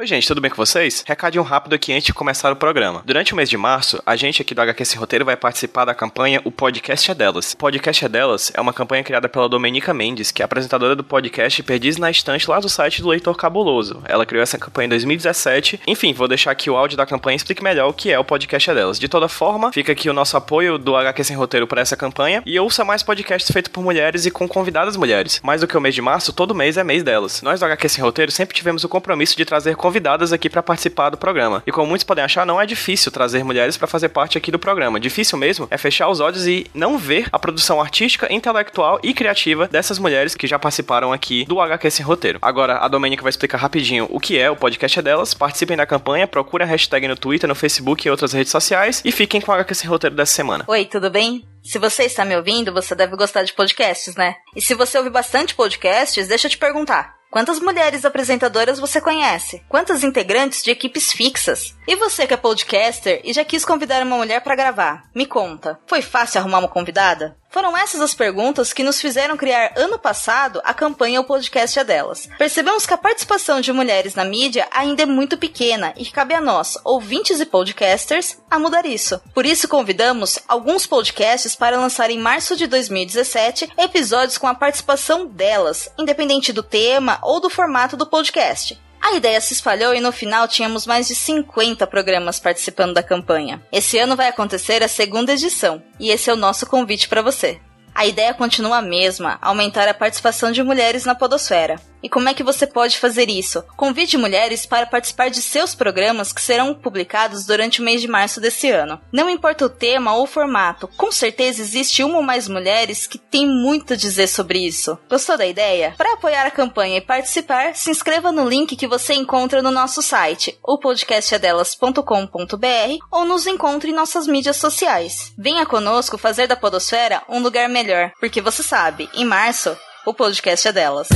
Oi, gente, tudo bem com vocês? Recadinho rápido aqui antes de começar o programa. Durante o mês de março, a gente aqui do HQ Sem Roteiro vai participar da campanha O Podcast é Delas. O Podcast é Delas é uma campanha criada pela Domenica Mendes, que é apresentadora do podcast Perdiz na Estante lá do site do Leitor Cabuloso. Ela criou essa campanha em 2017. Enfim, vou deixar aqui o áudio da campanha e explique melhor o que é o Podcast é Delas. De toda forma, fica aqui o nosso apoio do HQ Sem Roteiro para essa campanha e ouça mais podcasts feitos por mulheres e com convidadas mulheres. Mais do que o mês de março, todo mês é mês delas. Nós do HQ Roteiro sempre tivemos o compromisso de trazer convidadas aqui para participar do programa. E como muitos podem achar, não é difícil trazer mulheres para fazer parte aqui do programa. Difícil mesmo é fechar os olhos e não ver a produção artística, intelectual e criativa dessas mulheres que já participaram aqui do HQ Sem Roteiro. Agora, a Domênica vai explicar rapidinho o que é o podcast delas. Participem da campanha, procure a hashtag no Twitter, no Facebook e outras redes sociais e fiquem com o HQ Sem Roteiro dessa semana. Oi, tudo bem? Se você está me ouvindo, você deve gostar de podcasts, né? E se você ouve bastante podcasts, deixa eu te perguntar. Quantas mulheres apresentadoras você conhece? Quantas integrantes de equipes fixas? E você que é podcaster e já quis convidar uma mulher para gravar? Me conta, foi fácil arrumar uma convidada? Foram essas as perguntas que nos fizeram criar ano passado a campanha O Podcast é Delas. Percebemos que a participação de mulheres na mídia ainda é muito pequena e cabe a nós, ouvintes e podcasters, a mudar isso. Por isso convidamos alguns podcasts para lançar em março de 2017 episódios com a participação delas, independente do tema ou do formato do podcast. A ideia se espalhou e no final tínhamos mais de 50 programas participando da campanha. Esse ano vai acontecer a segunda edição e esse é o nosso convite para você. A ideia continua a mesma, aumentar a participação de mulheres na podosfera. E como é que você pode fazer isso? Convide mulheres para participar de seus programas que serão publicados durante o mês de março desse ano. Não importa o tema ou o formato, com certeza existe uma ou mais mulheres que têm muito a dizer sobre isso. Gostou da ideia? Para apoiar a campanha e participar, se inscreva no link que você encontra no nosso site, o podcastadelas.com.br ou nos encontre em nossas mídias sociais. Venha conosco fazer da podosfera um lugar melhor, porque você sabe, em março, o podcast é delas.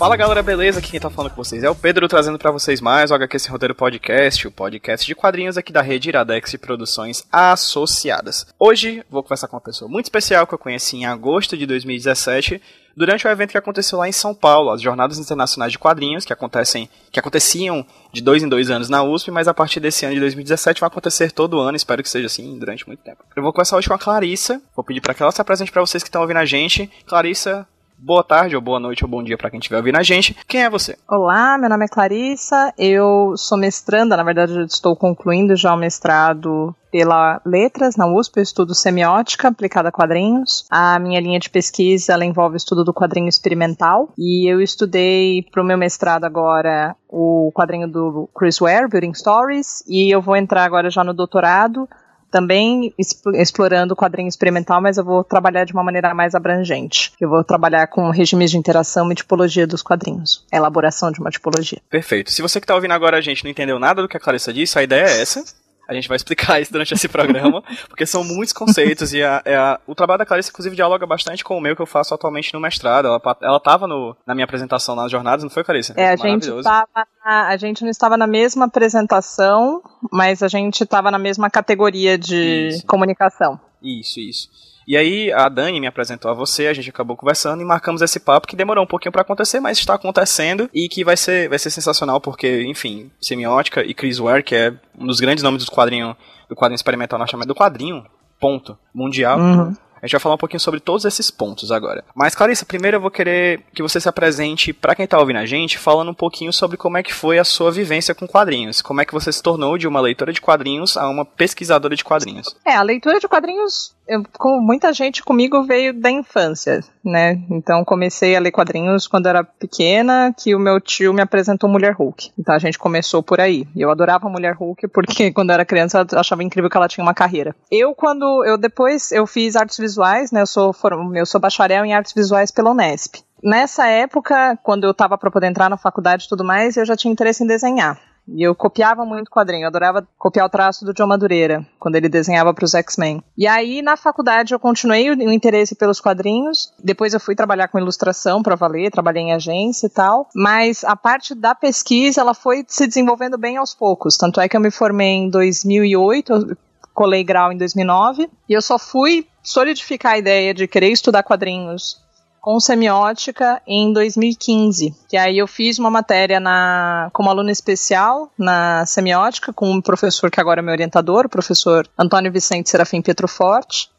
Fala galera, beleza? Aqui quem tá falando com vocês é o Pedro, trazendo para vocês mais o HQ Sem Roteiro Podcast, o podcast de quadrinhos aqui da rede Iradex e Produções Associadas. Hoje vou conversar com uma pessoa muito especial que eu conheci em agosto de 2017, durante o evento que aconteceu lá em São Paulo, as Jornadas Internacionais de Quadrinhos, que acontecem, que aconteciam de dois em dois anos na USP, mas a partir desse ano de 2017 vai acontecer todo ano, espero que seja assim durante muito tempo. Eu vou começar hoje com a Clarissa, vou pedir para que ela se apresente para vocês que estão ouvindo a gente. Clarissa, boa tarde, ou boa noite, ou bom dia para quem estiver ouvindo a gente. Quem é você? Olá, meu nome é Clarissa, eu sou mestranda, na verdade eu estou concluindo já o mestrado pela Letras na USP, eu estudo semiótica aplicada a quadrinhos. A minha linha de pesquisa ela envolve o estudo do quadrinho experimental e eu estudei para o meu mestrado agora o quadrinho do Chris Ware, Building Stories, e eu vou entrar agora já no doutorado também explorando o quadrinho experimental, mas eu vou trabalhar de uma maneira mais abrangente. Eu vou trabalhar com regimes de interação e tipologia dos quadrinhos, elaboração de uma tipologia. Perfeito. Se você que está ouvindo agora a gente não entendeu nada do que a Clarissa disse, a ideia é essa. A gente vai explicar isso durante esse programa, porque são muitos conceitos e a, a, o trabalho da Clarice, inclusive, dialoga bastante com o meu que eu faço atualmente no mestrado. Ela, ela tava no, na minha apresentação nas jornadas, não foi, Clarice? É, a gente, tava, a gente não estava na mesma apresentação, mas a gente estava na mesma categoria de isso. comunicação. Isso, isso. E aí a Dani me apresentou a você, a gente acabou conversando e marcamos esse papo que demorou um pouquinho para acontecer, mas está acontecendo e que vai ser, vai ser sensacional porque, enfim, semiótica e Chris Ware, que é um dos grandes nomes do quadrinho, do quadrinho experimental norte do quadrinho, ponto, mundial. Uhum. A gente vai falar um pouquinho sobre todos esses pontos agora. Mas, Clarissa, primeiro eu vou querer que você se apresente para quem tá ouvindo a gente, falando um pouquinho sobre como é que foi a sua vivência com quadrinhos. Como é que você se tornou de uma leitora de quadrinhos a uma pesquisadora de quadrinhos. É, a leitura de quadrinhos eu, muita gente comigo veio da infância, né? Então comecei a ler quadrinhos quando era pequena, que o meu tio me apresentou Mulher Hulk. Então a gente começou por aí. Eu adorava Mulher Hulk porque quando eu era criança eu achava incrível que ela tinha uma carreira. Eu quando eu depois eu fiz artes visuais, né? Eu sou eu sou bacharel em artes visuais pela Unesp. Nessa época, quando eu estava para poder entrar na faculdade e tudo mais, eu já tinha interesse em desenhar. E eu copiava muito quadrinho, eu adorava copiar o traço do John Madureira, quando ele desenhava para os X-Men. E aí, na faculdade, eu continuei o interesse pelos quadrinhos. Depois eu fui trabalhar com ilustração para valer, trabalhei em agência e tal. Mas a parte da pesquisa, ela foi se desenvolvendo bem aos poucos. Tanto é que eu me formei em 2008, colei grau em 2009, e eu só fui solidificar a ideia de querer estudar quadrinhos com semiótica em 2015. Que aí eu fiz uma matéria na, como aluna especial na semiótica com um professor que agora é meu orientador, o professor Antônio Vicente Serafim Pietroforte.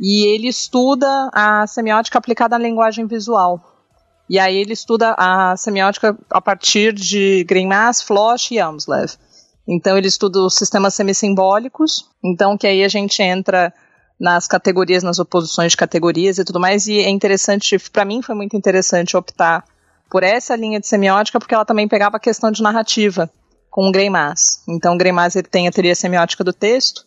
E ele estuda a semiótica aplicada à linguagem visual. E aí ele estuda a semiótica a partir de Greimas, Floch e Amslev. Então ele estuda os sistemas semissimbólicos, então que aí a gente entra nas categorias, nas oposições de categorias e tudo mais. E é interessante, para mim foi muito interessante optar por essa linha de semiótica, porque ela também pegava a questão de narrativa com o Greimas. Então o Greimas ele tem a teoria semiótica do texto,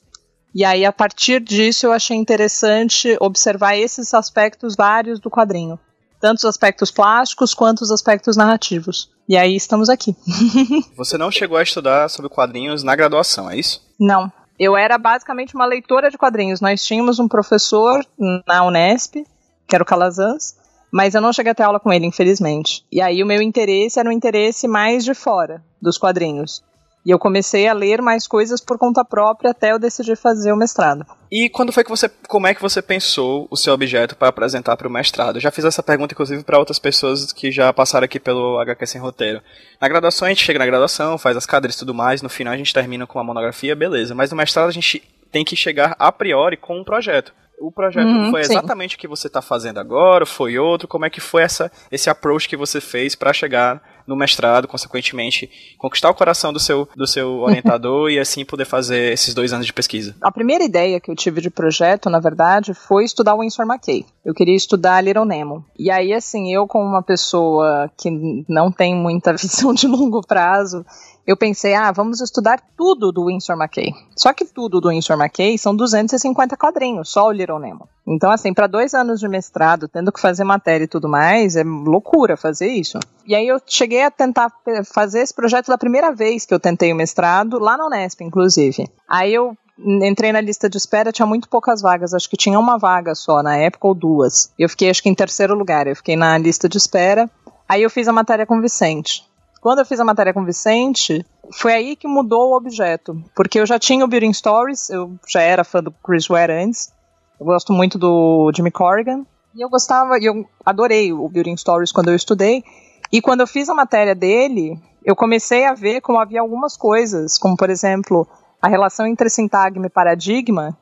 e aí a partir disso eu achei interessante observar esses aspectos vários do quadrinho. Tanto os aspectos plásticos quanto os aspectos narrativos. E aí estamos aqui. Você não chegou a estudar sobre quadrinhos na graduação, é isso? Não, eu era basicamente uma leitora de quadrinhos. Nós tínhamos um professor na Unesp, que era o Calazans, mas eu não cheguei a ter aula com ele, infelizmente. E aí o meu interesse era um interesse mais de fora dos quadrinhos. E eu comecei a ler mais coisas por conta própria até eu decidir fazer o mestrado. E quando foi que você, como é que você pensou o seu objeto para apresentar para o mestrado? Eu já fiz essa pergunta inclusive para outras pessoas que já passaram aqui pelo HQ sem roteiro. Na graduação a gente chega na graduação, faz as cadeiras e tudo mais, no final a gente termina com uma monografia, beleza. Mas no mestrado a gente tem que chegar a priori com um projeto. O projeto uhum, foi exatamente sim. o que você está fazendo agora? Foi outro? Como é que foi essa, esse approach que você fez para chegar no mestrado, consequentemente, conquistar o coração do seu, do seu orientador e assim poder fazer esses dois anos de pesquisa? A primeira ideia que eu tive de projeto, na verdade, foi estudar o Winsor McKay. Eu queria estudar Little Nemo. E aí, assim, eu como uma pessoa que não tem muita visão de longo prazo, eu pensei, ah, vamos estudar tudo do Winsor McKay. Só que tudo do Winsor McKay são 250 quadrinhos, só o Little Nemo. Então, assim, para dois anos de mestrado, tendo que fazer matéria e tudo mais, é loucura fazer isso. E aí eu cheguei a tentar fazer esse projeto da primeira vez que eu tentei o mestrado, lá na Unesp, inclusive. Aí eu entrei na lista de espera, tinha muito poucas vagas, acho que tinha uma vaga só na época ou duas. Eu fiquei acho que em terceiro lugar, eu fiquei na lista de espera. Aí eu fiz a matéria com o Vicente. Quando eu fiz a matéria com o Vicente, foi aí que mudou o objeto. Porque eu já tinha o Building Stories, eu já era fã do Chris Ware antes. Eu gosto muito do Jimmy Corrigan. E eu gostava, e eu adorei o Building Stories quando eu estudei. E quando eu fiz a matéria dele, eu comecei a ver como havia algumas coisas, como por exemplo, a relação entre sintagma e paradigma,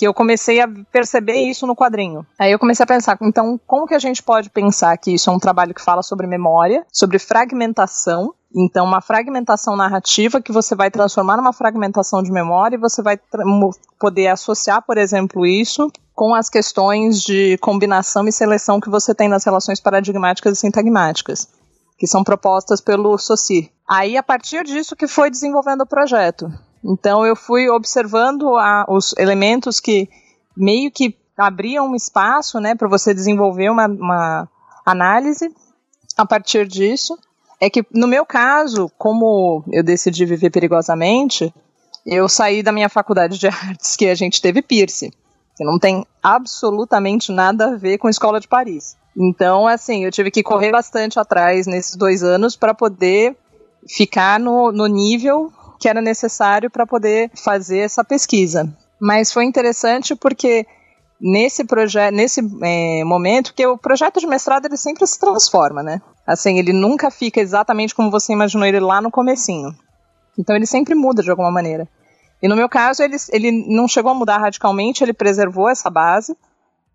que eu comecei a perceber isso no quadrinho. Aí eu comecei a pensar, então, como que a gente pode pensar que isso é um trabalho que fala sobre memória, sobre fragmentação, então, uma fragmentação narrativa que você vai transformar numa fragmentação de memória e você vai poder associar, por exemplo, isso com as questões de combinação e seleção que você tem nas relações paradigmáticas e sintagmáticas, que são propostas pelo Saussure. Aí, a partir disso que foi desenvolvendo o projeto. Então eu fui observando a, os elementos que meio que abriam um espaço né, para você desenvolver uma, uma análise a partir disso. É que no meu caso, como eu decidi viver perigosamente, eu saí da minha faculdade de artes que a gente teve piercing, que não tem absolutamente nada a ver com a escola de Paris. Então, assim, eu tive que correr bastante atrás nesses dois anos para poder ficar no, no nível que era necessário para poder fazer essa pesquisa. Mas foi interessante porque nesse projeto, nesse é, momento, que o projeto de mestrado ele sempre se transforma, né? Assim, ele nunca fica exatamente como você imaginou ele lá no comecinho. Então ele sempre muda de alguma maneira. E no meu caso, ele, ele não chegou a mudar radicalmente, ele preservou essa base,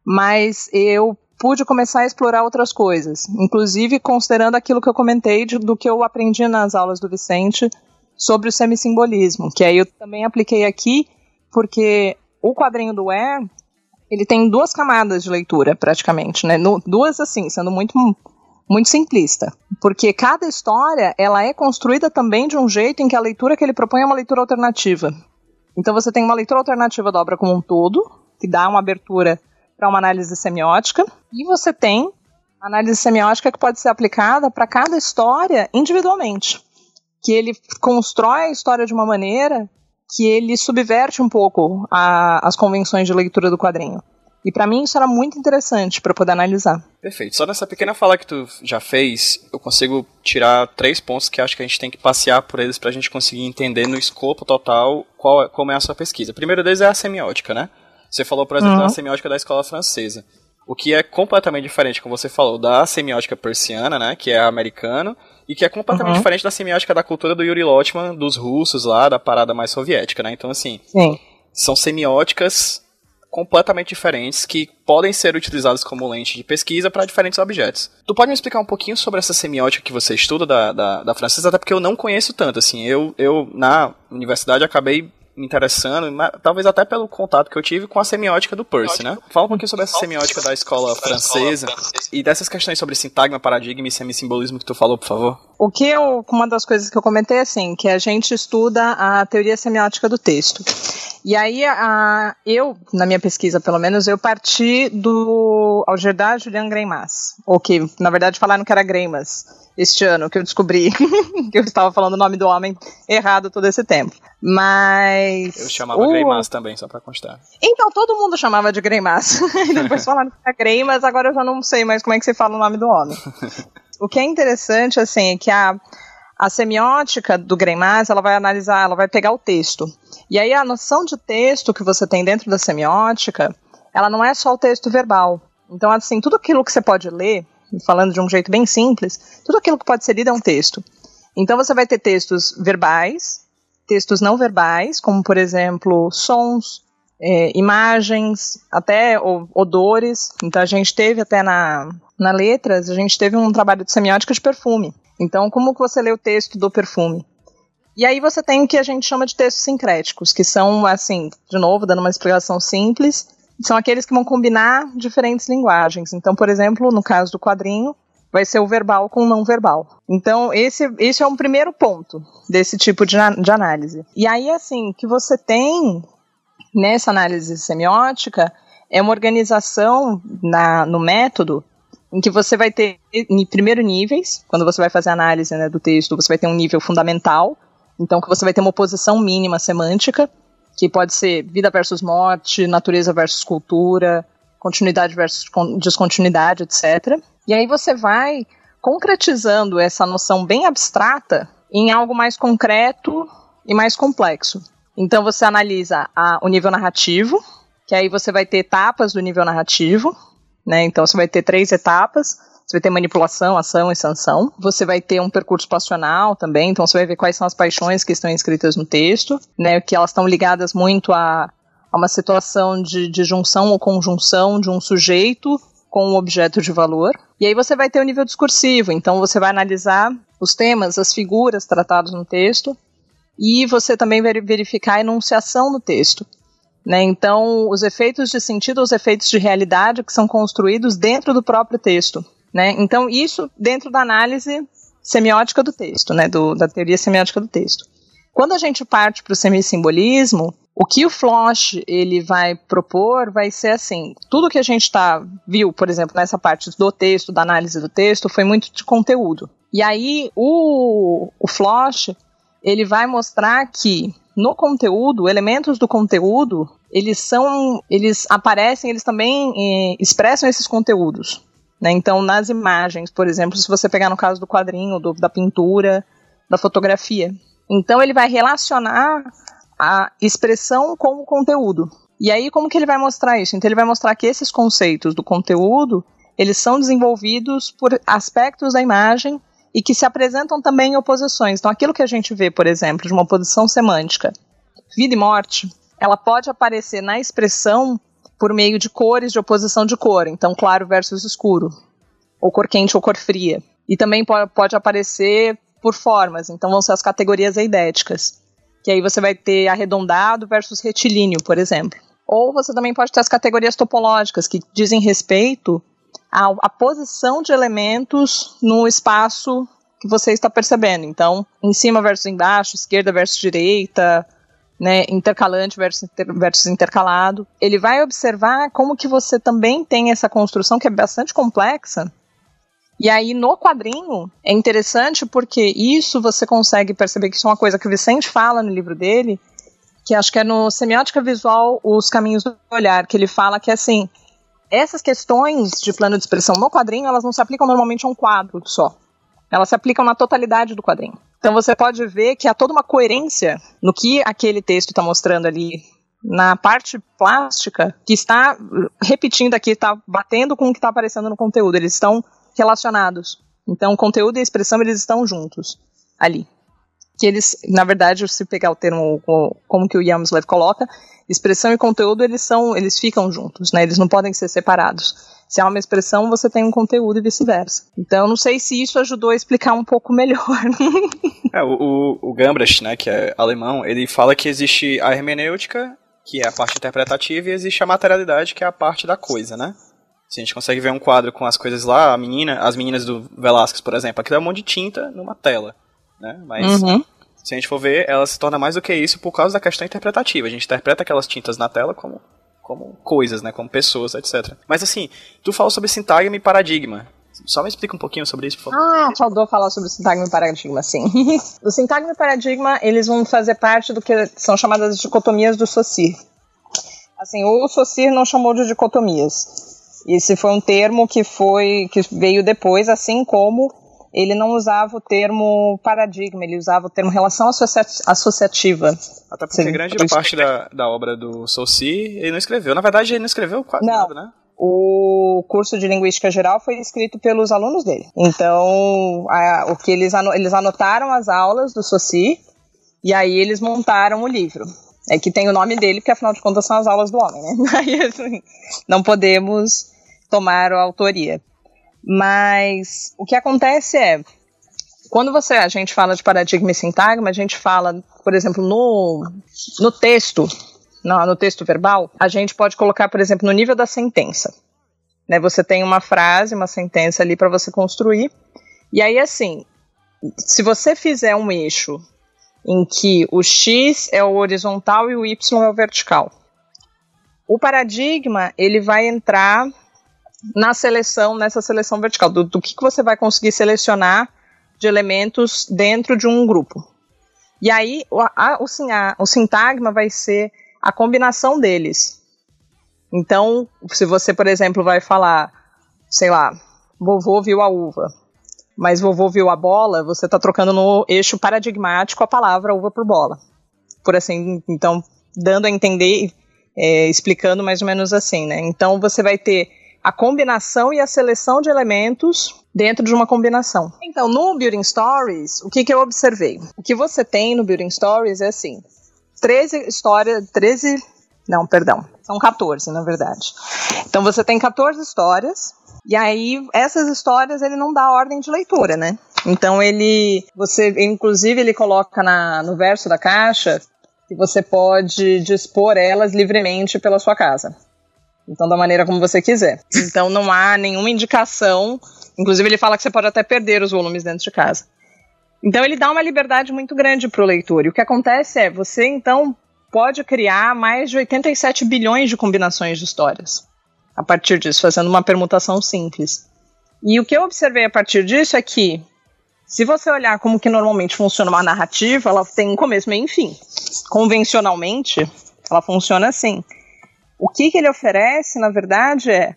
mas eu pude começar a explorar outras coisas, inclusive considerando aquilo que eu comentei de, do que eu aprendi nas aulas do Vicente sobre o semissimbolismo, que aí eu também apliquei aqui, porque o quadrinho do Ware, ele tem duas camadas de leitura, praticamente, né? No, duas, assim, sendo muito, muito simplista. Porque cada história, ela é construída também de um jeito em que a leitura que ele propõe é uma leitura alternativa. Então você tem uma leitura alternativa da obra como um todo, que dá uma abertura para uma análise semiótica, e você tem análise semiótica que pode ser aplicada para cada história individualmente que ele constrói a história de uma maneira que ele subverte um pouco a, as convenções de leitura do quadrinho. E para mim isso era muito interessante para poder analisar. Perfeito. Só nessa pequena fala que tu já fez, eu consigo tirar três pontos que acho que a gente tem que passear por eles para a gente conseguir entender no escopo total qual, como é a sua pesquisa. O primeiro deles é a semiótica, né? Você falou, por exemplo, uhum. da semiótica da escola francesa. O que é completamente diferente, como você falou, da semiótica persiana, né? Que é americano, e que é completamente uhum. diferente da semiótica da cultura do Yuri Lotman, dos russos lá, da parada mais soviética, né? Então, assim, Sim. são semióticas completamente diferentes que podem ser utilizadas como lente de pesquisa para diferentes objetos. Tu pode me explicar um pouquinho sobre essa semiótica que você estuda da, da, da francesa, até porque eu não conheço tanto, assim, eu, eu na universidade acabei me interessando, talvez até pelo contato que eu tive com a semiótica do Percy, né? Fala um pouquinho sobre essa semiótica da escola francesa e dessas questões sobre sintagma, paradigma e semissimbolismo que tu falou, por favor. O que eu, uma das coisas que eu comentei é assim, que a gente estuda a teoria semiótica do texto. E aí, a, eu, na minha pesquisa pelo menos, eu parti do Algerdar Julian Greimas, ou que, na verdade, falaram que era Greimas este ano, que eu descobri que eu estava falando o nome do homem errado todo esse tempo. Mas. Eu chamava o... Greimas também, só pra constar. Então, todo mundo chamava de Greimas. Depois falaram que era Greimas, agora eu já não sei mais como é que se fala o nome do homem. O que é interessante, assim, é que a, a semiótica do Greimas, ela vai analisar, ela vai pegar o texto. E aí a noção de texto que você tem dentro da semiótica, ela não é só o texto verbal. Então, assim, tudo aquilo que você pode ler, falando de um jeito bem simples, tudo aquilo que pode ser lido é um texto. Então você vai ter textos verbais, textos não verbais, como por exemplo sons, é, imagens, até odores. Então a gente teve até na, na letras, a gente teve um trabalho de semiótica de perfume. Então como que você lê o texto do perfume? E aí você tem o que a gente chama de textos sincréticos, que são, assim, de novo, dando uma explicação simples, são aqueles que vão combinar diferentes linguagens. Então, por exemplo, no caso do quadrinho, vai ser o verbal com o não verbal. Então, esse, esse é um primeiro ponto desse tipo de, de análise. E aí, assim, que você tem nessa análise semiótica é uma organização na, no método em que você vai ter, em primeiro níveis, quando você vai fazer a análise né, do texto, você vai ter um nível fundamental, então que você vai ter uma oposição mínima semântica, que pode ser vida versus morte, natureza versus cultura, continuidade versus descontinuidade, etc. E aí você vai concretizando essa noção bem abstrata em algo mais concreto e mais complexo. Então você analisa a, o nível narrativo, que aí você vai ter etapas do nível narrativo, né? Então você vai ter três etapas. Você vai ter manipulação, ação e sanção. Você vai ter um percurso passional também, então você vai ver quais são as paixões que estão escritas no texto, né? Que elas estão ligadas muito a, a uma situação de, de junção ou conjunção de um sujeito com um objeto de valor. E aí você vai ter o nível discursivo, então você vai analisar os temas, as figuras tratadas no texto, e você também verificar a enunciação no texto. Né? Então, os efeitos de sentido, os efeitos de realidade que são construídos dentro do próprio texto. Né? Então, isso dentro da análise semiótica do texto, né? do, da teoria semiótica do texto. Quando a gente parte para o semissimbolismo, o que o Flosch ele vai propor vai ser assim, tudo que a gente tá viu, por exemplo, nessa parte do texto, da análise do texto, foi muito de conteúdo. E aí o, o Flosch ele vai mostrar que no conteúdo, elementos do conteúdo, eles são, eles aparecem, eles também eh, expressam esses conteúdos. Né? Então, nas imagens, por exemplo, se você pegar no caso do quadrinho, do, da pintura, da fotografia, então ele vai relacionar a expressão com o conteúdo. E aí como que ele vai mostrar isso? Então ele vai mostrar que esses conceitos do conteúdo, eles são desenvolvidos por aspectos da imagem e que se apresentam também em oposições. Então aquilo que a gente vê, por exemplo, de uma oposição semântica, vida e morte, ela pode aparecer na expressão por meio de cores de oposição de cor, então claro versus escuro, ou cor quente ou cor fria. E também pode aparecer por formas, então vão ser as categorias eidéticas, que aí você vai ter arredondado versus retilíneo, por exemplo. Ou você também pode ter as categorias topológicas, que dizem respeito à, à posição de elementos no espaço que você está percebendo. Então, em cima versus embaixo, esquerda versus direita, né, intercalante versus, inter, versus intercalado. Ele vai observar como que você também tem essa construção que é bastante complexa E aí, no quadrinho, é interessante porque isso você consegue perceber que isso é uma coisa que o Vicente fala no livro dele, que acho que é no Semiótica Visual, Os Caminhos do Olhar, que ele fala que, assim, essas questões de plano de expressão no quadrinho, elas não se aplicam normalmente a um quadro só. Elas se aplicam na totalidade do quadrinho. Então você pode ver que há toda uma coerência no que aquele texto está mostrando ali na parte plástica, que está repetindo aqui, está batendo com o que está aparecendo no conteúdo. Eles estão relacionados. Então, conteúdo e expressão, eles estão juntos ali. Que eles, na verdade, se pegar o termo como que o Yamslev coloca, expressão e conteúdo, eles são, eles ficam juntos, né? Eles não podem ser separados. Se há uma expressão, você tem um conteúdo e vice-versa. Então, não sei se isso ajudou a explicar um pouco melhor. é, o, o Gambrast, né, que é alemão, ele fala que existe a hermenêutica, que é a parte interpretativa, e existe a materialidade, que é a parte da coisa, né? Se a gente consegue ver um quadro com as coisas lá, a menina, as meninas do Velázquez, por exemplo, aquilo é um monte de tinta numa tela, né? Mas uhum. se a gente for ver, ela se torna mais do que isso por causa da questão interpretativa. A gente interpreta aquelas tintas na tela como como coisas, né, como pessoas, etc. Mas assim, tu falou sobre sintagma e paradigma. Só me explica um pouquinho sobre isso, por favor. Ah, faltou falar sobre sintagma e paradigma, sim. o sintagma e paradigma, eles vão fazer parte do que são chamadas dicotomias do Saussure. Assim, o Saussure não chamou de dicotomias. Esse foi um termo que foi que veio depois, assim como ele não usava o termo paradigma, ele usava o termo relação associativa. Até porque Sim. grande parte da, da obra do Saussure ele não escreveu. Na verdade, ele não escreveu quase não. nada, né? O curso de linguística geral foi escrito pelos alunos dele. Então, a, o que eles, eles anotaram as aulas do Saussure e aí eles montaram o livro. É que tem o nome dele, porque afinal de contas são as aulas do homem, né? Aí, assim, não podemos tomaram a autoria. Mas o que acontece é, quando você a gente fala de paradigma e sintagma, a gente fala, por exemplo, no, no texto, no, no texto verbal, a gente pode colocar, por exemplo, no nível da sentença. Né, você tem uma frase, uma sentença ali para você construir. E aí, assim, se você fizer um eixo em que o x é o horizontal e o y é o vertical, o paradigma ele vai entrar na seleção, nessa seleção vertical, do, do que, que você vai conseguir selecionar de elementos dentro de um grupo. E aí, o, a, o, a, o sintagma vai ser a combinação deles. Então, se você, por exemplo, vai falar, sei lá, vovô viu a uva, mas vovô viu a bola, você está trocando no eixo paradigmático a palavra uva por bola. Por assim, então, dando a entender, é, explicando mais ou menos assim, né? Então, você vai ter a combinação e a seleção de elementos dentro de uma combinação. Então, no Building Stories, o que, que eu observei? O que você tem no Building Stories é assim: 13 histórias, 13. Não, perdão. São 14, na verdade. Então você tem 14 histórias, e aí essas histórias ele não dá ordem de leitura, né? Então ele. Você, inclusive, ele coloca na, no verso da caixa que você pode dispor elas livremente pela sua casa. Então, da maneira como você quiser. Então, não há nenhuma indicação. Inclusive, ele fala que você pode até perder os volumes dentro de casa. Então, ele dá uma liberdade muito grande para o leitor. E o que acontece é, você então pode criar mais de 87 bilhões de combinações de histórias. A partir disso, fazendo uma permutação simples. E o que eu observei a partir disso é que, se você olhar como que normalmente funciona uma narrativa, ela tem um começo, meio e fim. Convencionalmente, ela funciona assim. O que, que ele oferece, na verdade, é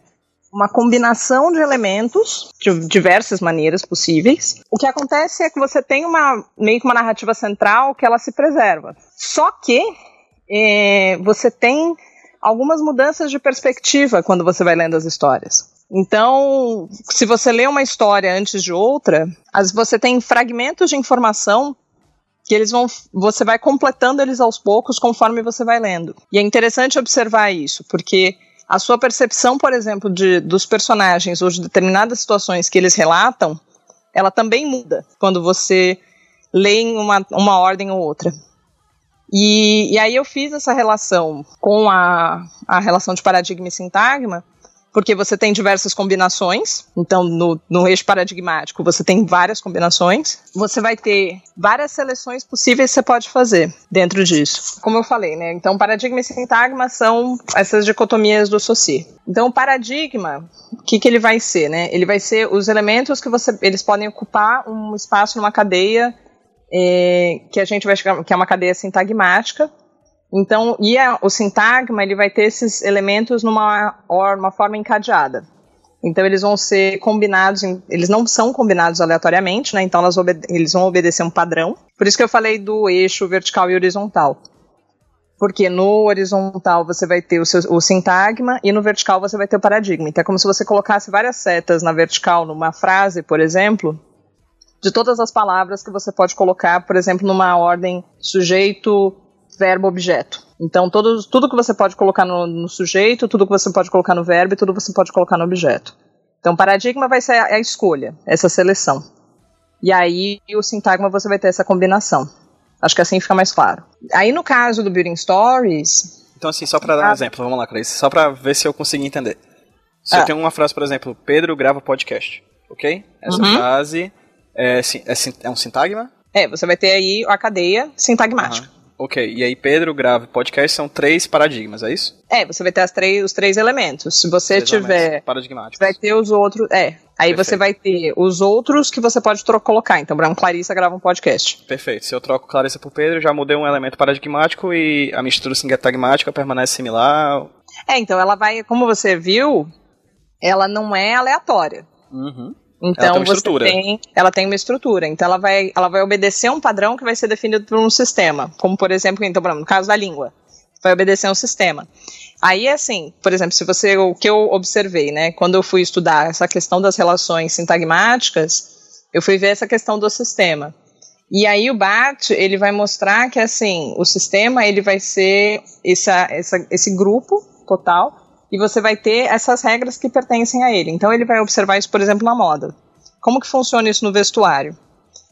uma combinação de elementos de diversas maneiras possíveis. O que acontece é que você tem uma meio que uma narrativa central que ela se preserva. Só que é, você tem algumas mudanças de perspectiva quando você vai lendo as histórias. Então, se você lê uma história antes de outra, as, você tem fragmentos de informação que eles vão, você vai completando eles aos poucos conforme você vai lendo. E é interessante observar isso, porque a sua percepção, por exemplo, de, dos personagens ou de determinadas situações que eles relatam, ela também muda quando você lê em uma, uma ordem ou outra. E, e aí eu fiz essa relação com a, a relação de paradigma e sintagma, porque você tem diversas combinações. Então, no, no eixo paradigmático, você tem várias combinações. Você vai ter várias seleções possíveis que você pode fazer dentro disso. Como eu falei, né? Então, paradigma e sintagma são essas dicotomias do Saussure. Então, o paradigma, que, que ele vai ser, né? Ele vai ser os elementos que você, eles podem ocupar um espaço numa cadeia é, que a gente vai chamar, que é uma cadeia sintagmática. Então, e a, o sintagma ele vai ter esses elementos numa uma forma encadeada. Então eles vão ser combinados, em, eles não são combinados aleatoriamente, né? Então eles vão obedecer um padrão. Por isso que eu falei do eixo vertical e horizontal. Porque no horizontal você vai ter o, seu, o sintagma e no vertical você vai ter o paradigma. Então é como se você colocasse várias setas na vertical numa frase, por exemplo, de todas as palavras que você pode colocar, por exemplo, numa ordem sujeito, verbo, objeto. Então, todos, tudo que você pode colocar no, no, sujeito, tudo que você pode colocar no verbo e tudo que você pode colocar no objeto. Então, paradigma vai ser a, a escolha, essa seleção. E aí, o sintagma você vai ter essa combinação. Acho que assim fica mais claro. Aí no caso do Building Stories. Então, assim, só para dar um ah. exemplo, vamos lá, Clarice, só para ver se eu consegui entender. Se ah. eu tenho uma frase, por exemplo, Pedro grava podcast, ok? Essa uhum. frase é, é, é, um sintagma? É, você vai ter aí a cadeia sintagmática. Uhum. Ok, e aí Pedro grava podcast são três paradigmas, é isso? É, você vai ter as três, os três elementos. Se você três tiver. Paradigmáticos. Vai ter os outros. É, Aí Perfeito. você vai ter os outros que você pode colocar. Então, Brown Clarissa grava um podcast. Perfeito. Se eu troco Clarissa por Pedro, já mudei um elemento paradigmático e a mistura sintagmática permanece similar. É, então ela vai, como você viu, ela não é aleatória. Uhum. Então ela tem você tem, ela tem uma estrutura. Então ela vai, ela vai obedecer um padrão que vai ser definido por um sistema, como por exemplo, então, no caso da língua, vai obedecer um sistema. Aí, assim, por exemplo, se você, o que eu observei, né, quando eu fui estudar essa questão das relações sintagmáticas, eu fui ver essa questão do sistema. E aí o Bart, ele vai mostrar que, assim, o sistema, ele vai ser essa, essa, esse grupo total, e você vai ter essas regras que pertencem a ele. Então ele vai observar isso, por exemplo, na moda. Como que funciona isso no vestuário?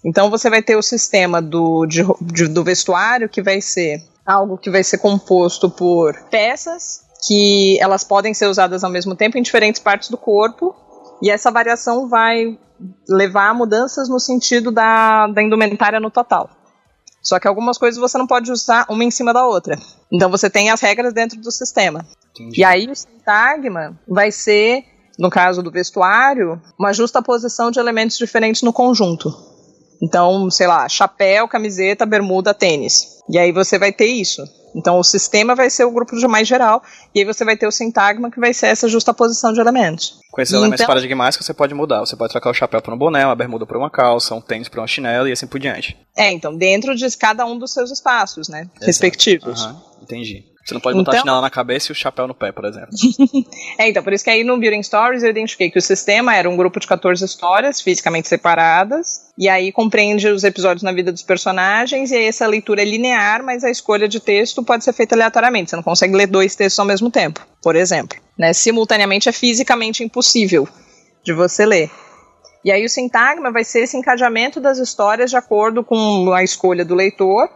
Então você vai ter o sistema do, de, de, do vestuário que vai ser algo que vai ser composto por peças que elas podem ser usadas ao mesmo tempo em diferentes partes do corpo e essa variação vai levar a mudanças no sentido da, da indumentária no total. Só que algumas coisas você não pode usar uma em cima da outra. Então você tem as regras dentro do sistema. Entendi. E aí o sintagma vai ser, no caso do vestuário, uma justa posição de elementos diferentes no conjunto. Então, sei lá, chapéu, camiseta, bermuda, tênis. E aí você vai ter isso. Então o sistema vai ser o grupo de mais geral, e aí você vai ter o sintagma, que vai ser essa justa posição de elementos. Com esses e elementos então... paradigmáticos você pode mudar. Você pode trocar o chapéu por um boné, uma bermuda por uma calça, um tênis por uma chinela e assim por diante. É, então, dentro de cada um dos seus espaços, né? Exato. Respectivos. Uhum, entendi. Você não pode botar então... a chinela na cabeça e o chapéu no pé, por exemplo. é, então, por isso que aí no Building Stories eu identifiquei que o sistema era um grupo de 14 histórias fisicamente separadas, e aí compreende os episódios na vida dos personagens, e aí essa leitura é linear, mas a escolha de texto pode ser feita aleatoriamente. Você não consegue ler dois textos ao mesmo tempo, por exemplo. Né? Simultaneamente é fisicamente impossível de você ler. E aí o sintagma vai ser esse encadeamento das histórias de acordo com a escolha do leitor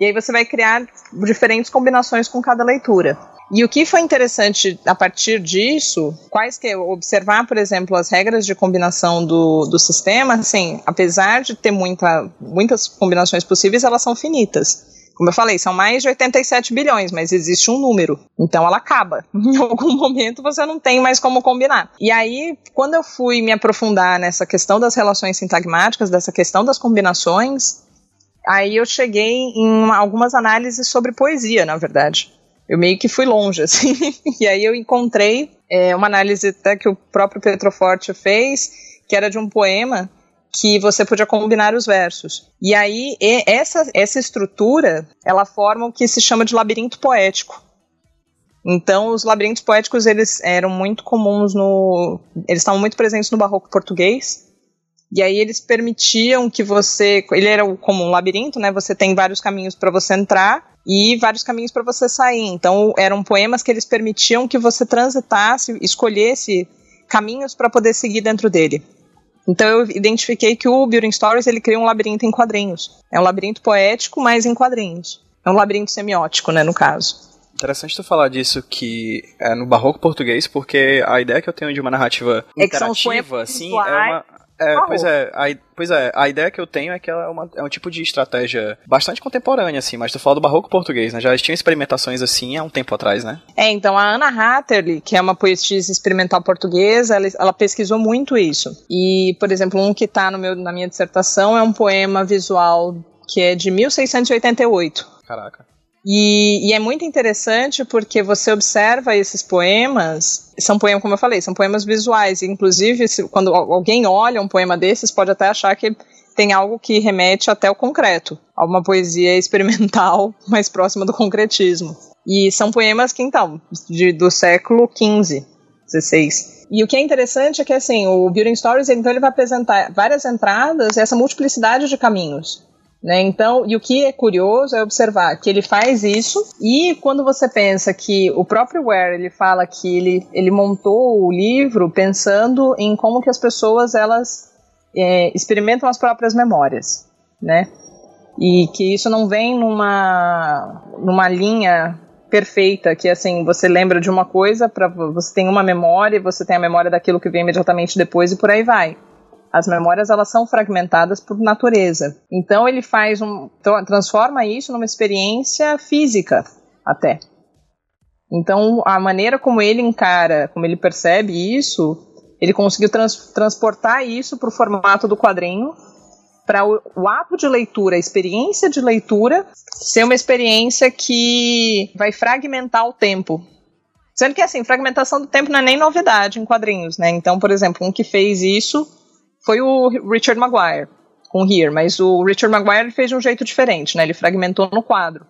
e aí você vai criar diferentes combinações com cada leitura. E o que foi interessante a partir disso, quais que observar, por exemplo, as regras de combinação do, do sistema, assim, apesar de ter muita, muitas combinações possíveis, elas são finitas. Como eu falei, são mais de 87 bilhões, mas existe um número. Então ela acaba. Em algum momento você não tem mais como combinar. E aí, quando eu fui me aprofundar nessa questão das relações sintagmáticas, dessa questão das combinações, aí eu cheguei em algumas análises sobre poesia, na verdade. Eu meio que fui longe, assim. e aí eu encontrei é, uma análise até que o próprio Petroforte fez, que era de um poema que você podia combinar os versos. E aí essa, essa estrutura, ela forma o que se chama de labirinto poético. Então, os labirintos poéticos eles eram muito comuns no, eles estavam muito presentes no barroco português e aí eles permitiam que você, ele era como um labirinto, né? Você tem vários caminhos para você entrar e vários caminhos para você sair. Então eram poemas que eles permitiam que você transitasse, escolhesse caminhos para poder seguir dentro dele. Então eu identifiquei que o Building Stories ele cria um labirinto em quadrinhos. É um labirinto poético, mas em quadrinhos. É um labirinto semiótico, né, no caso. Interessante tu falar disso que é no barroco português, porque a ideia que eu tenho de uma narrativa é interativa, assim, é uma É, pois é, a, pois é, a ideia que eu tenho é que ela é, uma, é um tipo de estratégia bastante contemporânea, assim, mas tu fala do barroco português, né? Já tinham experimentações assim há um tempo atrás, né? É, então a Anna Hatterley, que é uma poetisa experimental portuguesa, ela, ela pesquisou muito isso. E, por exemplo, um que está no meu, na minha dissertação é um poema visual que é de 1688. Caraca. E, e, é muito interessante porque você observa esses poemas, são poemas, como eu falei, são poemas visuais. Inclusive, se, quando alguém olha um poema desses, pode até achar que tem algo que remete até o concreto, a uma poesia experimental mais próxima do concretismo. E são poemas que, então, de, do século XV, XVI. E o que é interessante é que, assim, o Building Stories, então, ele vai apresentar várias entradas e essa multiplicidade de caminhos. Né? Então, e o que é curioso é observar que ele faz isso e quando você pensa que o próprio Ware ele fala que ele, ele montou o livro pensando em como que as pessoas elas é, experimentam as próprias memórias, né? E que isso não vem numa numa linha perfeita que assim você lembra de uma coisa para você tem uma memória você tem a memória daquilo que vem imediatamente depois e por aí vai as memórias elas são fragmentadas por natureza. Então ele faz um transforma isso numa experiência física até. Então a maneira como ele encara, como ele percebe isso, ele conseguiu trans, transportar isso para o formato do quadrinho, para o, o ato de leitura, a experiência de leitura ser uma experiência que vai fragmentar o tempo. Sendo que assim, fragmentação do tempo não é nem novidade em quadrinhos, né? Então, por exemplo, um que fez isso foi o Richard Maguire com Here, mas o Richard Maguire fez de um jeito diferente, né? Ele fragmentou no quadro.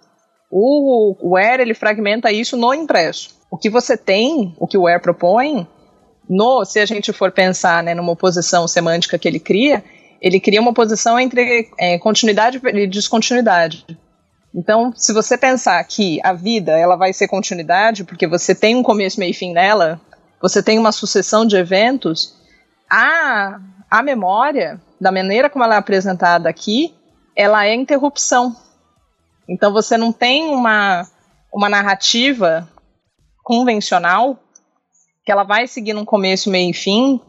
O, Ware ele fragmenta isso no impresso. O que você tem, o que o Ware propõe, no, se a gente for pensar né, numa oposição semântica que ele cria, ele cria uma oposição entre é, continuidade e descontinuidade. Então, se você pensar que a vida ela vai ser continuidade, porque você tem um começo, meio e fim nela, você tem uma sucessão de eventos, a a memória, da maneira como ela é apresentada aqui, ela é interrupção. Então você não tem uma, uma narrativa convencional que ela vai seguir um começo, meio e fim,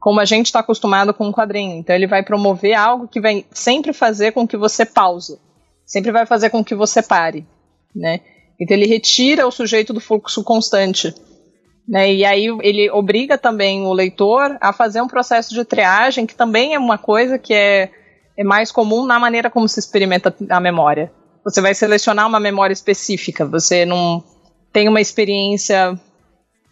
como a gente está acostumado com um quadrinho. Então ele vai promover algo que vai sempre fazer com que você pause, sempre vai fazer com que você pare, né? Então ele retira o sujeito do fluxo constante. Né? E aí ele obriga também o leitor a fazer um processo de triagem, que também é uma coisa que é, é mais comum na maneira como se experimenta a memória. Você vai selecionar uma memória específica, você não tem uma experiência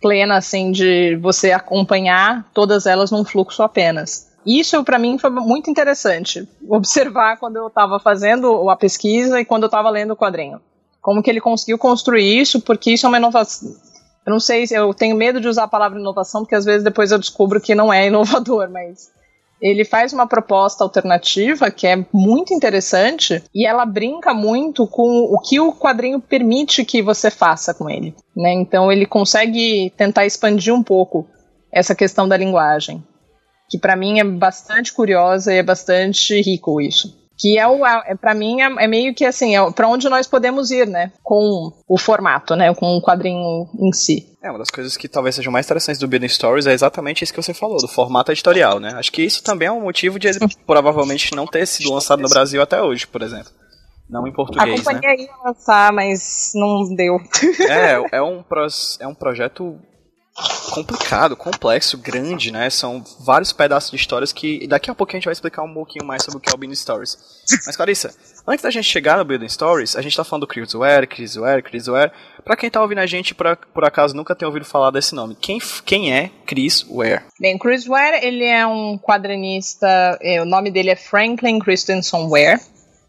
plena assim de você acompanhar todas elas num fluxo apenas. Isso para mim foi muito interessante observar quando eu estava fazendo a pesquisa e quando eu estava lendo o quadrinho. Como que ele conseguiu construir isso, porque isso é uma inovação eu não sei, eu tenho medo de usar a palavra inovação, porque às vezes depois eu descubro que não é inovador, mas ele faz uma proposta alternativa que é muito interessante e ela brinca muito com o que o quadrinho permite que você faça com ele. Né? Então ele consegue tentar expandir um pouco essa questão da linguagem, que para mim é bastante curiosa e é bastante rico isso que é o é, para mim é, é, meio que assim é para onde nós podemos ir né? Com o formato né? Com o quadrinho em si. É uma das coisas que talvez sejam mais interessantes do Building Stories é exatamente isso que você falou do formato editorial né? Acho que isso também é um motivo de ele provavelmente não ter sido lançado no Brasil até hoje por exemplo. Não em português, a companhia né? ia lançar, mas não deu. É, é um, pros, é um projeto complicado, complexo, grande, né? São vários pedaços de histórias que daqui a pouco a gente vai explicar um pouquinho mais sobre o que é o Building Stories. Mas, Clarissa, antes da gente chegar no Building Stories, a gente tá falando do Chris Ware, Chris Ware, Chris Ware. Pra quem tá ouvindo a gente, por, por acaso nunca tem ouvido falar desse nome, quem, quem é Chris Ware? Bem, Chris Ware, ele é um quadrinista, é, o nome dele é Franklin Christensen Ware.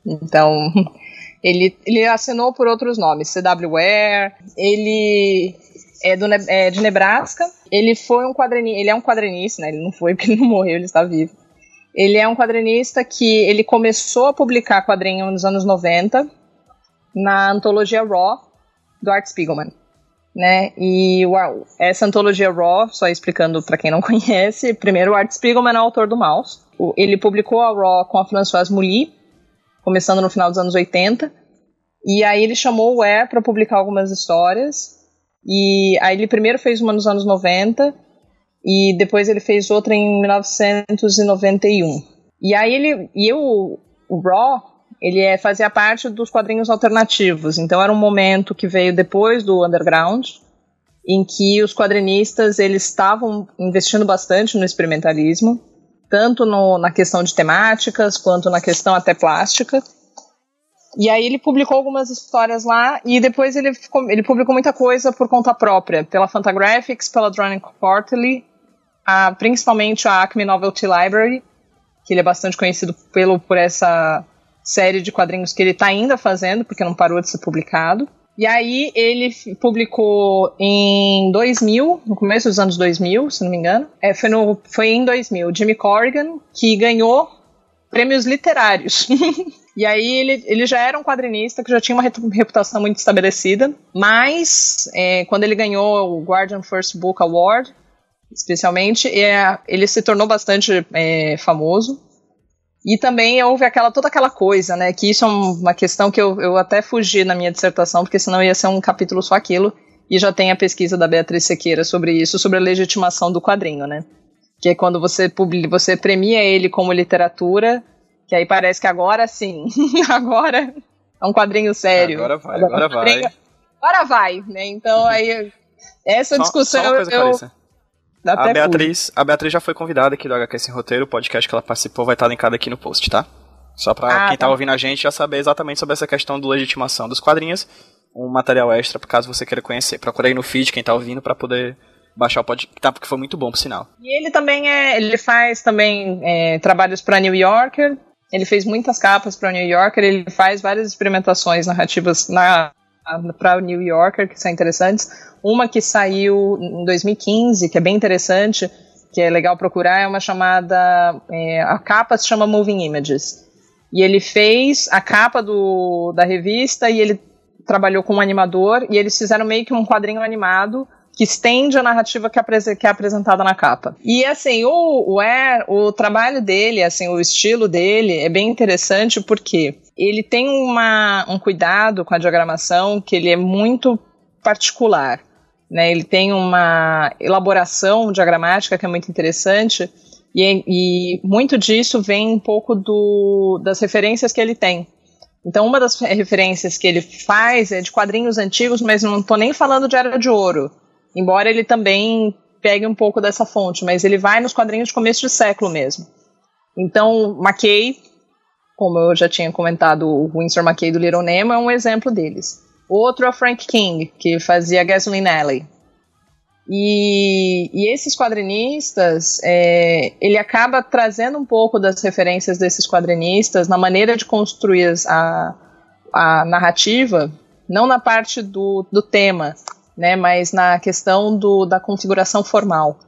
Então, ele, ele assinou por outros nomes, C.W. Ware, ele é, do, é de Nebraska. Ele foi um quadrinista, ele é um quadrinista, né? Ele não foi porque ele não morreu, ele está vivo. Ele é um quadrinista que ele começou a publicar quadrinho nos anos 90 na antologia Raw do Art Spiegelman. Né? E uau, essa antologia Raw, só explicando para quem não conhece, primeiro o Art Spiegelman é o autor do Mouse. Ele publicou a Raw com a Françoise Mouly, começando no final dos anos 80. E aí ele chamou o E para publicar algumas histórias. E aí ele primeiro fez uma nos anos 90, e depois ele fez outra em 1991. E aí ele e eu, o Raw ele é, fazia parte dos quadrinhos alternativos. Então era um momento que veio depois do underground, em que os quadrinistas eles estavam investindo bastante no experimentalismo, tanto no, na questão de temáticas quanto na questão até plástica. E aí ele publicou algumas histórias lá e depois ele, ficou, ele publicou muita coisa por conta própria, pela Fantagraphics, pela Drowning Quarterly, a, principalmente a Acme Novelty Library, que ele é bastante conhecido pelo, por essa série de quadrinhos que ele está ainda fazendo, porque não parou de ser publicado. E aí ele publicou em 2000, no começo dos anos 2000, se não me engano. É, foi, no, foi em 2000, Jimmy Corrigan, que ganhou prêmios literários. e aí ele, ele já era um quadrinista que já tinha uma reputação muito estabelecida, mas é, quando ele ganhou o Guardian First Book Award, especialmente, é, ele se tornou bastante é, famoso. E também houve aquela, toda aquela coisa, né? Que isso é uma questão que eu, eu até fugi na minha dissertação, porque senão ia ser um capítulo só aquilo. E já tem a pesquisa da Beatriz Sequeira sobre isso, sobre a legitimação do quadrinho, né? Que é quando você, publica, você premia ele como literatura, que aí parece que agora sim, agora é um quadrinho sério. Agora vai, agora, agora vai. Agora vai, né? Então aí essa discussão só, só eu, a Beatriz, a Beatriz já foi convidada aqui do HQ Sem Roteiro, o podcast que ela participou vai estar linkado aqui no post, tá? Só pra ah, quem tá. tá ouvindo a gente já saber exatamente sobre essa questão do legitimação dos quadrinhos, um material extra, por caso você queira conhecer. Procura aí no feed quem tá ouvindo para poder baixar o podcast, tá, porque foi muito bom, por sinal. E ele também é, ele faz também é, trabalhos para New Yorker, ele fez muitas capas para New Yorker, ele faz várias experimentações narrativas na para o New Yorker que são interessantes. Uma que saiu em 2015, que é bem interessante, que é legal procurar, é uma chamada. É, a capa se chama Moving Images. E ele fez a capa do, da revista e ele trabalhou com um animador e eles fizeram meio que um quadrinho animado que estende a narrativa que é, apresentada na capa. E assim, o, o Air, o trabalho dele, assim, o estilo dele é bem interessante porque ele tem uma, um cuidado com a diagramação que ele é muito particular. Né, ele tem uma elaboração diagramática que é muito interessante e, e, muito disso vem um pouco do, das referências que ele tem. Então, uma das referências que ele faz é de quadrinhos antigos, mas não estou nem falando de Era de Ouro, embora ele também pegue um pouco dessa fonte, mas ele vai nos quadrinhos de começo de século mesmo. Então, McKay, como eu já tinha comentado, o Winsor McKay do Little Nemo é um exemplo deles. Outro é o Frank King, que fazia Gasoline Alley. E, e esses quadrinistas, é, ele acaba trazendo um pouco das referências desses quadrinistas na maneira de construir a, a narrativa, não na parte do, do tema, né, mas na questão do, da configuração formal.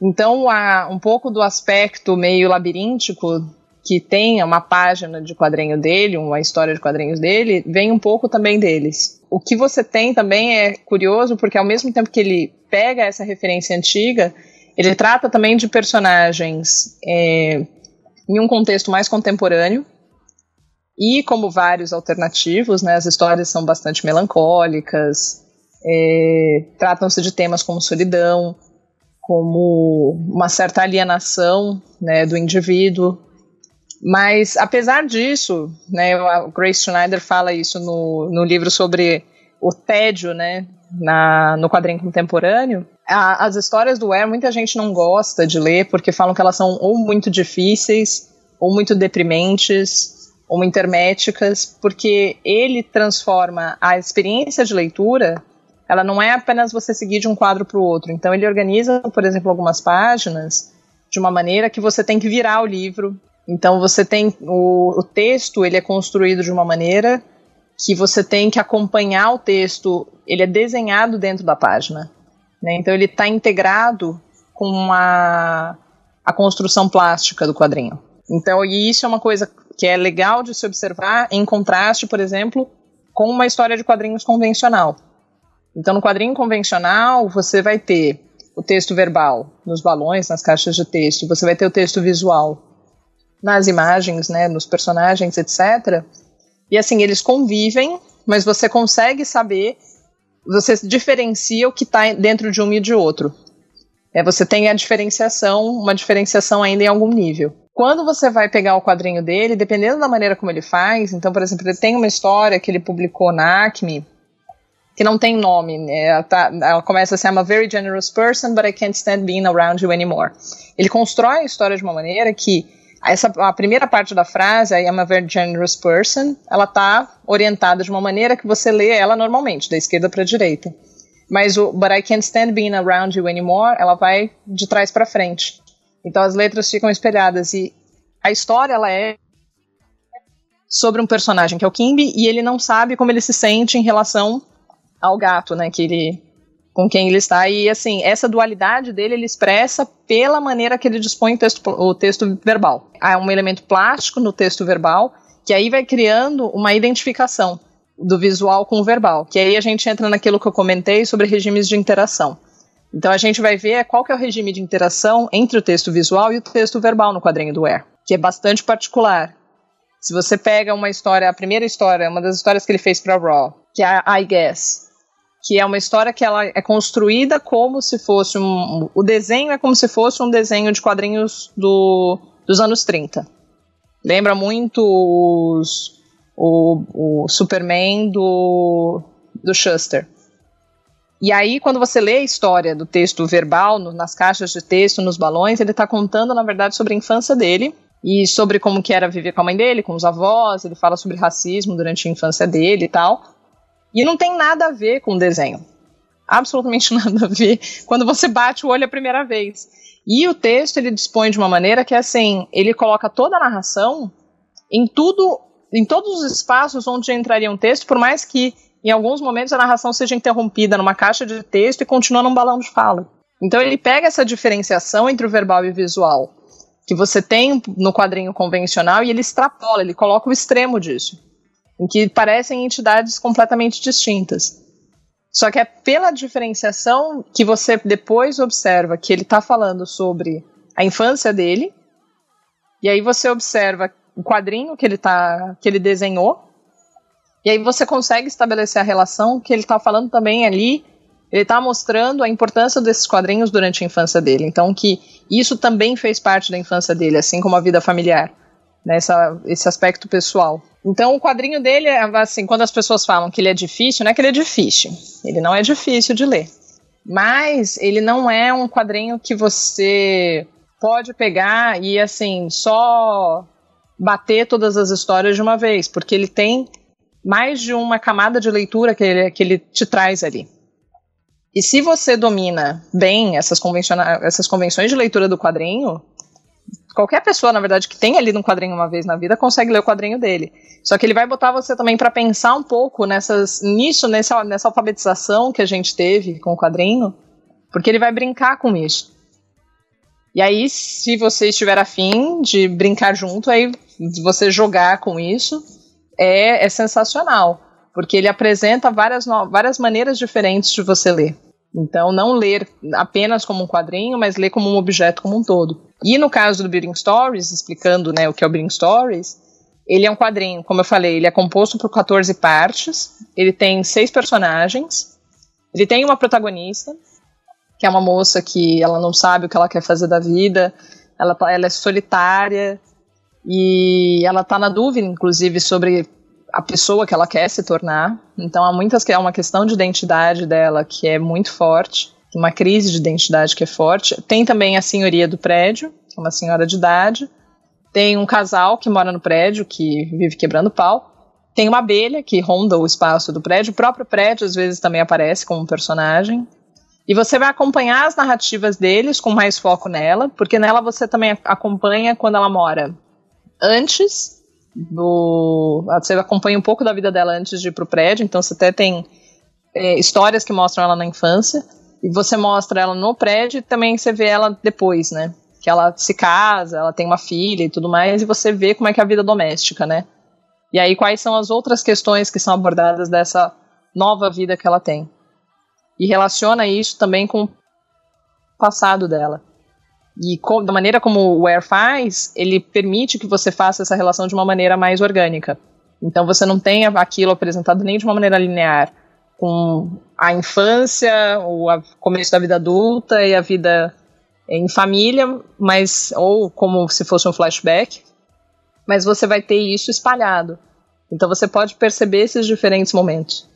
Então, há um pouco do aspecto meio labiríntico que tem uma página de quadrinho dele, uma história de quadrinhos dele, vem um pouco também deles. O que você tem também é curioso, porque ao mesmo tempo que ele pega essa referência antiga, ele trata também de personagens é, em um contexto mais contemporâneo, e como vários alternativos, né, as histórias são bastante melancólicas, é, tratam-se de temas como solidão, como uma certa alienação né, do indivíduo, mas, apesar disso, né, a Grace Schneider fala isso no, no livro sobre o tédio, né, na, no quadrinho contemporâneo. A, as histórias do Ware, muita gente não gosta de ler porque falam que elas são ou muito difíceis, ou muito deprimentes, ou muito herméticas, porque ele transforma a experiência de leitura ela não é apenas você seguir de um quadro para o outro. Então ele organiza, por exemplo, algumas páginas de uma maneira que você tem que virar o livro então você tem o, o texto, ele é construído de uma maneira que você tem que acompanhar o texto, ele é desenhado dentro da página. Né? Então ele está integrado com a, a construção plástica do quadrinho. Então, e isso é uma coisa que é legal de se observar em contraste, por exemplo, com uma história de quadrinhos convencional. Então, no quadrinho convencional, você vai ter o texto verbal nos balões, nas caixas de texto, você vai ter o texto visual nas imagens, né, nos personagens, etc. E assim, eles convivem, mas você consegue saber, você diferencia o que está dentro de um e de outro. É, você tem a diferenciação, uma diferenciação ainda em algum nível. Quando você vai pegar o quadrinho dele, dependendo da maneira como ele faz, então, por exemplo, ele tem uma história que ele publicou na Acme, que não tem nome, né? ela, tá, ela, começa assim, I'm a very generous person, but I can't stand being around you anymore. Ele constrói a história de uma maneira que essa, a primeira parte da frase, I am a very generous person, ela está orientada de uma maneira que você lê ela normalmente, da esquerda para a direita. Mas o But I can't stand being around you anymore, ela vai de trás para frente. Então as letras ficam espelhadas e a história ela é sobre um personagem que é o Kimby e ele não sabe como ele se sente em relação ao gato, né, que ele com quem ele está e assim essa dualidade dele ele expressa pela maneira que ele dispõe o texto, o texto verbal. Há um elemento plástico no texto verbal que aí vai criando uma identificação do visual com o verbal, que aí a gente entra naquilo que eu comentei sobre regimes de interação. Então a gente vai ver qual que é o regime de interação entre o texto visual e o texto verbal no quadrinho do Ware, que é bastante particular. Se você pega uma história, a primeira história, uma das histórias que ele fez para Raw, que é a I Guess, que é uma história que ela é construída como se fosse um, o desenho é como se fosse um desenho de quadrinhos do, dos anos 30. Lembra muito os, o, o Superman do, do Shuster. E aí, quando você lê a história do texto verbal, no, nas caixas de texto, nos balões, ele está contando, na verdade, sobre a infância dele e sobre como que era viver com a mãe dele, com os avós, ele fala sobre racismo durante a infância dele e tal. E não tem nada a ver com desenho. Absolutamente nada a ver quando você bate o olho a primeira vez. E o texto ele dispõe de uma maneira que assim, ele coloca toda a narração em tudo, em todos os espaços onde entraria um texto, por mais que em alguns momentos a narração seja interrompida numa caixa de texto e continua num balão de fala. Então ele pega essa diferenciação entre o verbal e o visual que você tem no quadrinho convencional e ele extrapola, ele coloca o extremo disso, em que parecem entidades completamente distintas. Só que é pela diferenciação que você depois observa que ele está falando sobre a infância dele, e aí você observa o quadrinho que ele, tá, que ele desenhou, e aí você consegue estabelecer a relação que ele está falando também ali. Ele está mostrando a importância desses quadrinhos durante a infância dele. Então, que isso também fez parte da infância dele, assim como a vida familiar, né, esse aspecto pessoal. Então, o quadrinho dele, é, assim, quando as pessoas falam que ele é difícil, não é que ele é difícil. Ele não é difícil de ler. Mas ele não é um quadrinho que você pode pegar e, assim, só bater todas as histórias de uma vez, porque ele tem mais de uma camada de leitura que ele, que ele te traz ali. E se você domina bem essas, essas convenções de leitura do quadrinho, qualquer pessoa, na verdade, que tenha lido um quadrinho uma vez na vida, consegue ler o quadrinho dele. Só que ele vai botar você também para pensar um pouco nessas, nisso, nessa, nessa alfabetização que a gente teve com o quadrinho, porque ele vai brincar com isso. E aí, se você estiver afim de brincar junto, aí você jogar com isso, é, é sensacional, porque ele apresenta várias, várias maneiras diferentes de você ler. Então, não ler apenas como um quadrinho, mas ler como um objeto como um todo. E no caso do Building Stories, explicando né, o que é o Building Stories, ele é um quadrinho, como eu falei, ele é composto por 14 partes, ele tem seis personagens, ele tem uma protagonista, que é uma moça que ela não sabe o que ela quer fazer da vida, ela, tá, ela é solitária, e ela está na dúvida, inclusive, sobre a pessoa que ela quer se tornar. Então há muitas que é uma questão de identidade dela que é muito forte, uma crise de identidade que é forte. Tem também a senhoria do prédio, é uma senhora de idade. Tem um casal que mora no prédio que vive quebrando pau. Tem uma abelha que ronda o espaço do prédio. O próprio prédio às vezes também aparece como um personagem. E você vai acompanhar as narrativas deles com mais foco nela, porque nela você também acompanha quando ela mora antes do. Você acompanha um pouco da vida dela antes de ir pro prédio, então você até tem é, histórias que mostram ela na infância, e você mostra ela no prédio e também você vê ela depois, né? Que ela se casa, ela tem uma filha e tudo mais, e você vê como é que é a vida doméstica, né? E aí quais são as outras questões que são abordadas dessa nova vida que ela tem. E relaciona isso também com o passado dela. E com, da maneira como o Ware faz, ele permite que você faça essa relação de uma maneira mais orgânica. Então você não tem aquilo apresentado nem de uma maneira linear, com a infância, o começo da vida adulta e a vida em família, mas ou como se fosse um flashback, mas você vai ter isso espalhado. Então você pode perceber esses diferentes momentos.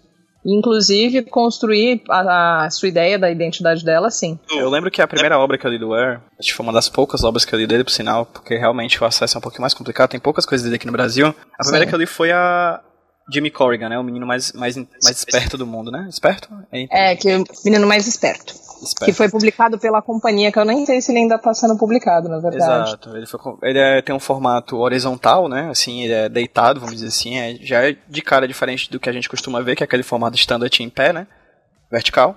Inclusive construir a, a, sua ideia da identidade dela, sim. Eu lembro que a primeira obra que eu li do Air, acho que foi uma das poucas obras que eu li dele, por sinal, porque realmente o acesso é um pouquinho mais complicado, tem poucas coisas dele aqui no Brasil. A primeira sim. que eu li foi a Jimmy Corrigan, né? O menino mais, mais, mais esperto do mundo, né? Esperto? É, é que o menino mais esperto. esperto. Que foi publicado pela companhia, que eu nem sei se ele ainda está sendo publicado, na verdade. Exato. Ele, foi, ele é, tem um formato horizontal, né? Assim, ele é deitado, vamos dizer assim. É, já é de cara diferente do que a gente costuma ver, que é aquele formato standard em pé, né? Vertical.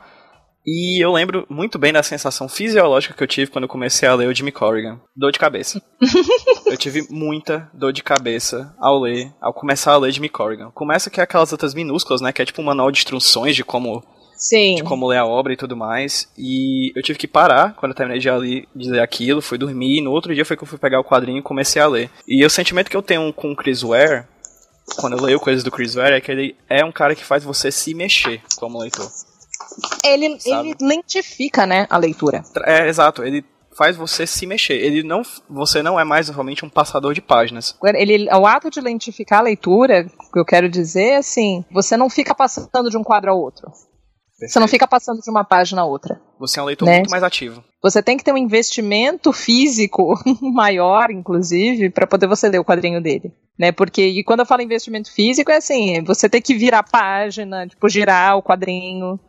E eu lembro muito bem da sensação fisiológica que eu tive quando eu comecei a ler o Jimmy Corrigan. Dor de cabeça. eu tive muita dor de cabeça ao ler, ao começar a ler Jimmy Corrigan. Começa que é aquelas letras minúsculas, né? Que é tipo um manual de instruções de como Sim. de como ler a obra e tudo mais. E eu tive que parar quando eu terminei de ler, de ler aquilo, fui dormir, e no outro dia foi que eu fui pegar o quadrinho e comecei a ler. E o sentimento que eu tenho com o Chris Ware, quando eu leio coisas do Chris Ware, é que ele é um cara que faz você se mexer como leitor. Ele, ele lentifica, né, a leitura. É, exato. Ele faz você se mexer. Ele não, você não é mais realmente um passador de páginas. Ele, o ato de lentificar a leitura, o que eu quero dizer é assim, você não fica passando de um quadro ao outro. Perfeito. Você não fica passando de uma página a outra. Você é um leitor né? muito mais ativo. Você tem que ter um investimento físico maior, inclusive, para poder você ler o quadrinho dele. Né? Porque e quando eu falo investimento físico, é assim, você tem que virar a página, tipo, girar o quadrinho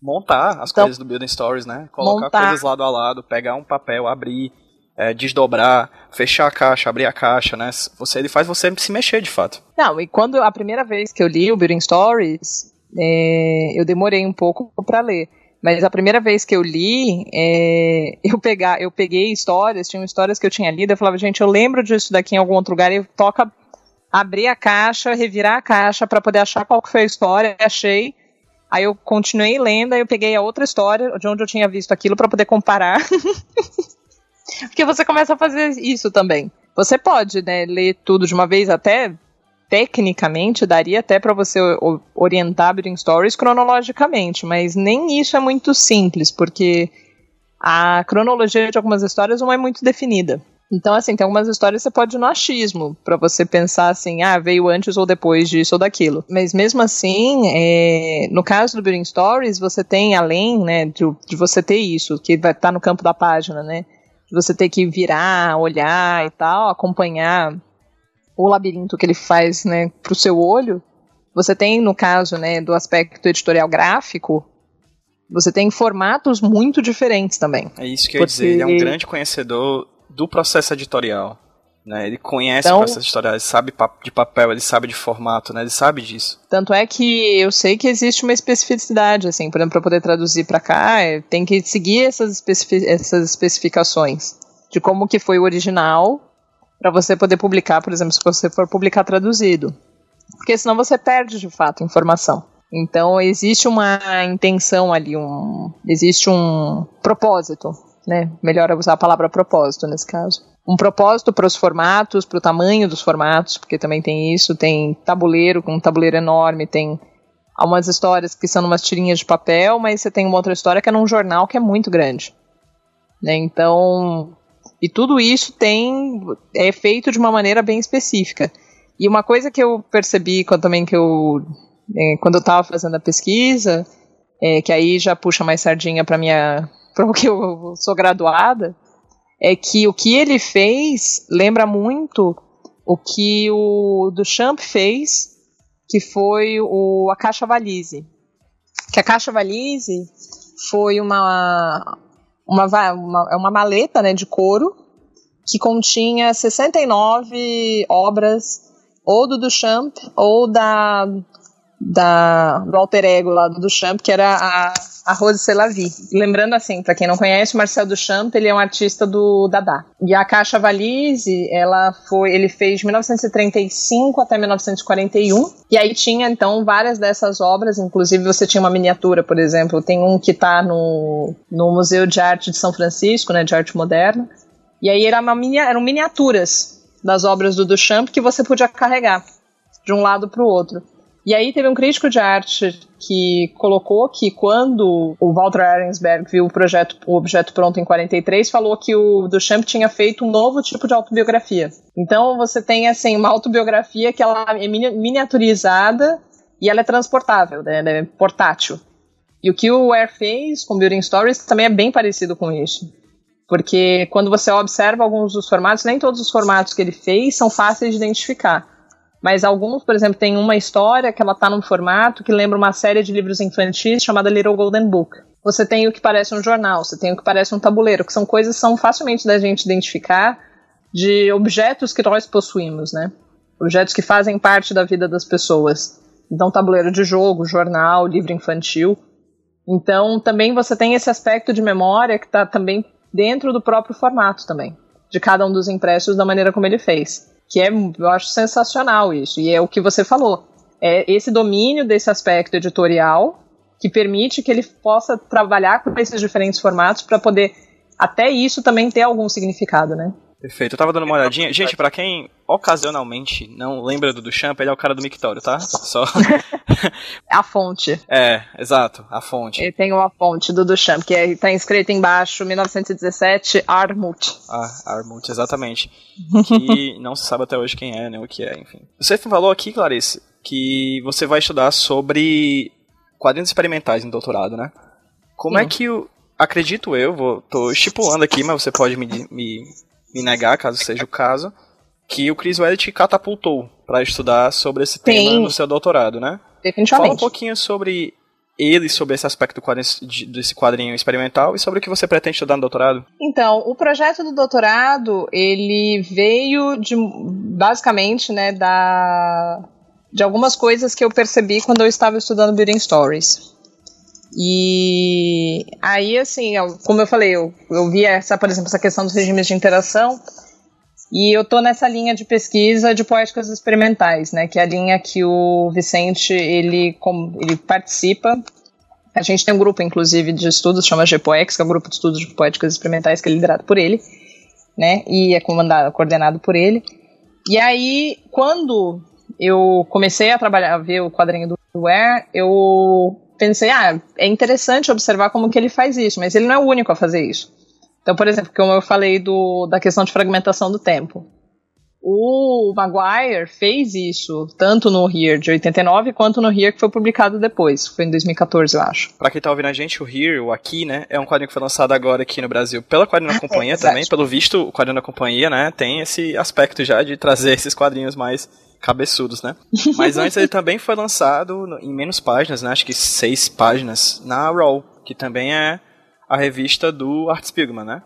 montar as então, coisas do Building Stories, né? Colocar montar. coisas lado a lado, pegar um papel, abrir, é, desdobrar, fechar a caixa, abrir a caixa, né? Você, ele faz você se mexer de fato. Não, e quando a primeira vez que eu li o Building Stories, é, eu demorei um pouco para ler. Mas a primeira vez que eu li, é, eu, pegar, eu peguei histórias, tinham histórias que eu tinha lido, eu falava, gente, eu lembro disso daqui em algum outro lugar, e toca abrir a caixa, revirar a caixa para poder achar qual que foi a história, achei, Aí eu continuei lendo, aí eu peguei a outra história de onde eu tinha visto aquilo para poder comparar. Porque você começa a fazer isso também. Você pode, né, ler tudo de uma vez até tecnicamente daria até para você orientar Building Stories cronologicamente, mas nem isso é muito simples, porque a cronologia de algumas histórias não é muito definida. Então, assim, tem algumas histórias que você pode ir no achismo, para você pensar assim, ah, veio antes ou depois disso ou daquilo. Mas mesmo assim, é, no caso do Building Stories, você tem, além, né, de, de você ter isso, que vai estar tá no campo da página, né, de você ter que virar, olhar e tal, acompanhar o labirinto que ele faz, né, pro seu olho, você tem, no caso, né, do aspecto editorial gráfico, você tem formatos muito diferentes também. É isso que eu ia dizer, ele é um grande conhecedor do processo editorial. Né? Ele conhece então, o processo editorial, ele sabe de papel, ele sabe de formato, né? ele sabe disso. Tanto é que eu sei que existe uma especificidade, assim, por exemplo, para poder traduzir para cá, é, tem que seguir essas, especific essas especificações de como que foi o original para você poder publicar, por exemplo, se você for publicar traduzido. Porque senão você perde de fato informação. Então existe uma intenção ali, um, existe um propósito né? Melhor usar a palavra propósito nesse caso. Um propósito para os formatos, para o tamanho dos formatos, porque também tem isso, tem tabuleiro, com um tabuleiro enorme, tem algumas histórias que são umas tirinhas de papel, mas você tem uma outra história que é num jornal que é muito grande. Né? Então, e tudo isso tem é feito de uma maneira bem específica. E uma coisa que eu percebi quando, também que eu é, quando eu estava fazendo a pesquisa, é, que aí já puxa mais sardinha para minha porque eu sou graduada, é que o que ele fez lembra muito o que o Duchamp fez, que foi o, a caixa valise. Que a caixa valise foi uma, uma, uma, é uma maleta né, de couro que continha 69 obras ou do Duchamp ou da, da, do alter ego lá do Duchamp, que era a a Rose Selavi. Lembrando assim, para quem não conhece, Marcel Duchamp, ele é um artista do Dada. E a Caixa Valise, ela foi, ele fez de 1935 até 1941. E aí tinha então várias dessas obras, inclusive você tinha uma miniatura, por exemplo, tem um que está no, no Museu de Arte de São Francisco, né, de arte moderna. E aí era uma eram miniaturas das obras do Duchamp que você podia carregar de um lado para o outro. E aí teve um crítico de arte que colocou que quando o Walter Arensberg viu o projeto, o objeto pronto em 43, falou que o Duchamp tinha feito um novo tipo de autobiografia. Então você tem assim uma autobiografia que ela é miniaturizada e ela é transportável, né, ela é portátil. E o que o Ware fez com Building Stories também é bem parecido com isso. Porque quando você observa alguns dos formatos, nem todos os formatos que ele fez são fáceis de identificar. Mas alguns, por exemplo, tem uma história que ela está num formato que lembra uma série de livros infantis chamada Little Golden Book. Você tem o que parece um jornal, você tem o que parece um tabuleiro, que são coisas que são facilmente da gente identificar de objetos que nós possuímos, né? Objetos que fazem parte da vida das pessoas. Então, tabuleiro de jogo, jornal, livro infantil. Então, também você tem esse aspecto de memória que está também dentro do próprio formato também, de cada um dos impressos da maneira como ele fez. Que é, eu acho sensacional isso. E é o que você falou. É esse domínio desse aspecto editorial que permite que ele possa trabalhar com esses diferentes formatos para poder até isso também ter algum significado, né? Perfeito. Eu tava dando uma olhadinha. Gente, para quem ocasionalmente não lembra do Duchamp, ele é o cara do Mictório, tá? Só. a fonte. É, exato, a fonte. Ele tem uma fonte do Duchamp, que é, tá escrito embaixo, 1917, Armut. Ah, Armut, exatamente. Que não se sabe até hoje quem é, nem o que é, enfim. Você falou aqui, Clarice, que você vai estudar sobre quadrinhos experimentais no doutorado, né? Como é Sim. é que o. Acredito eu, vou, tô estipulando aqui, mas você pode me, me me negar, caso seja o caso, que o Chris te catapultou para estudar sobre esse tema Sim. no seu doutorado, né? Definitivamente. Fala um pouquinho sobre ele, sobre esse aspecto desse quadrinho experimental e sobre o que você pretende estudar no doutorado. Então, o projeto do doutorado, ele veio de, basicamente, né, da, de algumas coisas que eu percebi quando eu estava estudando Building Stories. E aí, assim, como eu falei, eu, eu vi essa, por exemplo, essa questão dos regimes de interação, e eu tô nessa linha de pesquisa de poéticas experimentais, né, que é a linha que o Vicente, ele, ele participa. A gente tem um grupo, inclusive, de estudos, chama GPOEX, que é o um grupo de estudos de poéticas experimentais, que é liderado por ele, né, e é comandado, coordenado por ele. E aí, quando eu comecei a trabalhar, a ver o quadrinho do Ware, eu pensei, ah, é interessante observar como que ele faz isso, mas ele não é o único a fazer isso. Então, por exemplo, como eu falei do, da questão de fragmentação do tempo. O Maguire fez isso tanto no Here de 89 quanto no Here que foi publicado depois, foi em 2014, eu acho. Pra quem tá ouvindo a gente, o Here, o Aqui, né, é um quadrinho que foi lançado agora aqui no Brasil pela Quadrinho da Companhia é, também. Pelo visto, o Quadrinho da Companhia, né, tem esse aspecto já de trazer esses quadrinhos mais cabeçudos, né? Mas antes ele também foi lançado em menos páginas, né? Acho que seis páginas, na Raw, que também é a revista do Art Spiegelman, né?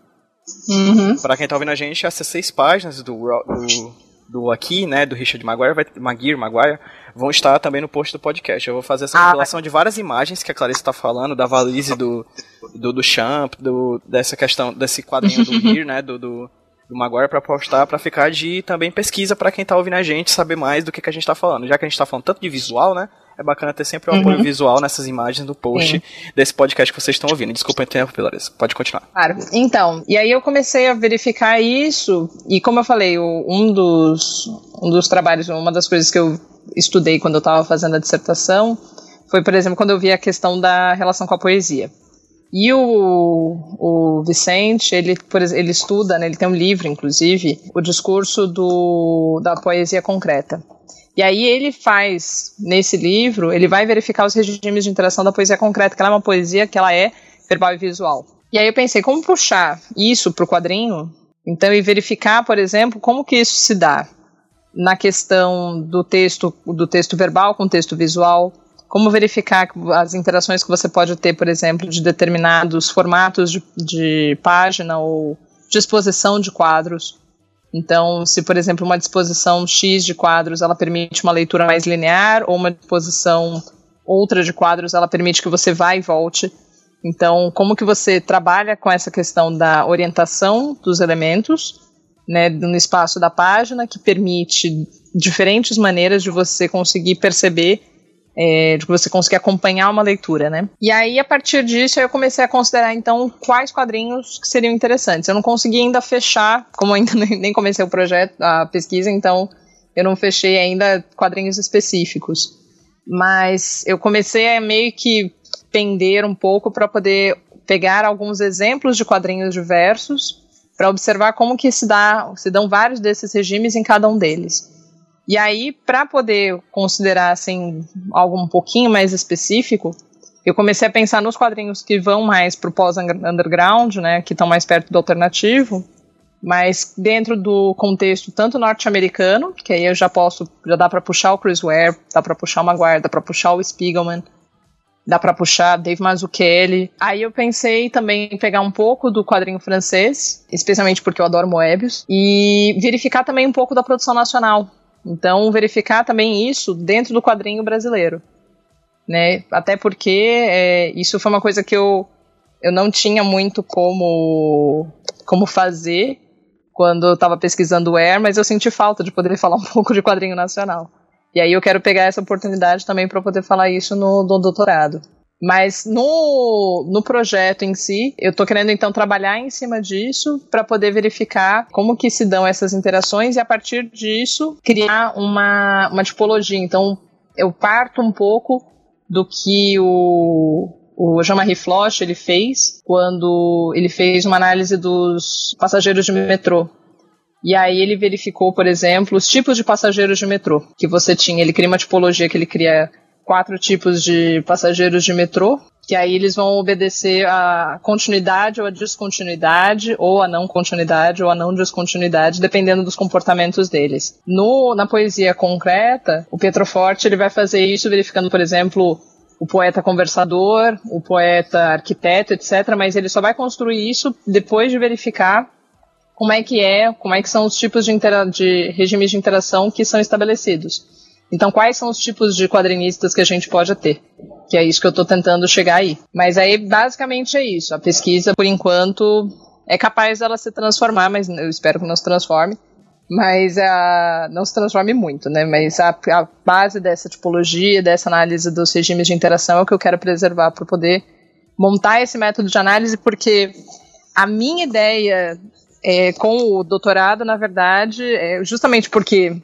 Uhum. Pra quem tá ouvindo a gente, essas seis páginas do, do, do aqui, né, do Richard Maguire, vai, Maguire, Maguire, vão estar também no post do podcast. Eu vou fazer essa ah, compilação de várias imagens que a Clarice está falando, da valise do, do, do Champ, do, dessa questão, desse quadrinho do Here, né, do, do do Maguire para postar, para ficar de também pesquisa para quem tá ouvindo a gente saber mais do que, que a gente tá falando. Já que a gente tá falando tanto de visual, né? É bacana ter sempre um uhum. apoio visual nessas imagens do post desse podcast que vocês estão ouvindo. Desculpa o tempo, Pilares. Pode continuar. Claro. Então, e aí eu comecei a verificar isso, e como eu falei, um dos, um dos trabalhos, uma das coisas que eu estudei quando eu estava fazendo a dissertação foi, por exemplo, quando eu vi a questão da relação com a poesia. E o, o Vicente, ele, ele estuda, né, ele tem um livro, inclusive, o discurso do, da poesia concreta. E aí ele faz, nesse livro, ele vai verificar os regimes de interação da poesia concreta, que ela é uma poesia que ela é verbal e visual. E aí eu pensei, como puxar isso para o quadrinho? Então, e verificar, por exemplo, como que isso se dá na questão do texto, do texto verbal com o texto visual, como verificar as interações que você pode ter, por exemplo, de determinados formatos de, de página ou disposição de quadros. Então, se, por exemplo, uma disposição X de quadros ela permite uma leitura mais linear, ou uma disposição outra de quadros ela permite que você vá e volte. Então, como que você trabalha com essa questão da orientação dos elementos né, no espaço da página, que permite diferentes maneiras de você conseguir perceber é, de que você conseguir acompanhar uma leitura, né? E aí, a partir disso, eu comecei a considerar, então, quais quadrinhos que seriam interessantes. Eu não consegui ainda fechar, como ainda nem comecei o projeto, a pesquisa, então eu não fechei ainda quadrinhos específicos. mas eu comecei a meio que pender um pouco para poder pegar alguns exemplos de quadrinhos diversos para observar como que se dá, se dão vários desses regimes em cada um deles. E aí, para poder considerar assim algo um pouquinho mais específico, eu comecei a pensar nos quadrinhos que vão mais pro pós-underground, né, que estão mais perto do alternativo, mas dentro do contexto tanto norte-americano, que aí eu já posso, já dá para puxar o Chris Ware, dá para puxar o Maguire, dá para puxar o Spiegelman, dá para puxar Dave Mazzucchelli. Aí eu pensei também em pegar um pouco do quadrinho francês, especialmente porque eu adoro Moebius, e verificar também um pouco da produção nacional. Então, verificar também isso dentro do quadrinho brasileiro. Né? Até porque é, isso foi uma coisa que eu, eu não tinha muito como, como fazer quando eu estava pesquisando o Air, mas eu senti falta de poder falar um pouco de quadrinho nacional. E aí eu quero pegar essa oportunidade também para poder falar isso no, no doutorado. Mas no, no projeto em si, eu estou querendo então trabalhar em cima disso para poder verificar como que se dão essas interações e a partir disso criar uma, uma tipologia. Então eu parto um pouco do que o, o Jean-Marie Floch ele fez quando ele fez uma análise dos passageiros de metrô. E aí ele verificou, por exemplo, os tipos de passageiros de metrô que você tinha. Ele cria uma tipologia que ele cria quatro tipos de passageiros de metrô, que aí eles vão obedecer a continuidade ou a descontinuidade, ou a não continuidade ou a não descontinuidade, dependendo dos comportamentos deles. No, na poesia concreta, o Petroforte ele vai fazer isso verificando, por exemplo, o poeta conversador, o poeta arquiteto, etc. Mas ele só vai construir isso depois de verificar como é que é, como é que são os tipos de, de regimes de interação que são estabelecidos. Então, quais são os tipos de quadrinistas que a gente pode ter? Que é isso que eu estou tentando chegar aí. Mas aí, basicamente, é isso. A pesquisa, por enquanto, é capaz dela se transformar, mas eu espero que não se transforme mas a, não se transforme muito, né? Mas a, a, base dessa tipologia, dessa análise dos regimes de interação é o que eu quero preservar para poder montar esse método de análise, porque a minha ideia é, com o doutorado, na verdade, é justamente porque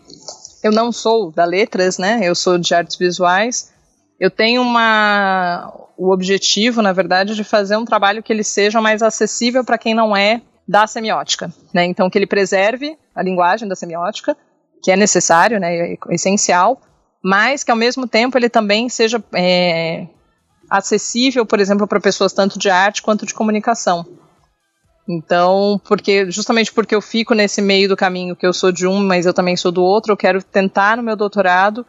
eu não sou da letras, né? Eu sou de artes visuais. Eu tenho uma o objetivo, na verdade, de fazer um trabalho que ele seja mais acessível para quem não é da semiótica, né? Então que ele preserve a linguagem da semiótica, que é necessário, né, é essencial, mas que ao mesmo tempo ele também seja é, acessível, por exemplo, para pessoas tanto de arte quanto de comunicação. Então, porque justamente porque eu fico nesse meio do caminho que eu sou de um, mas eu também sou do outro, eu quero tentar no meu doutorado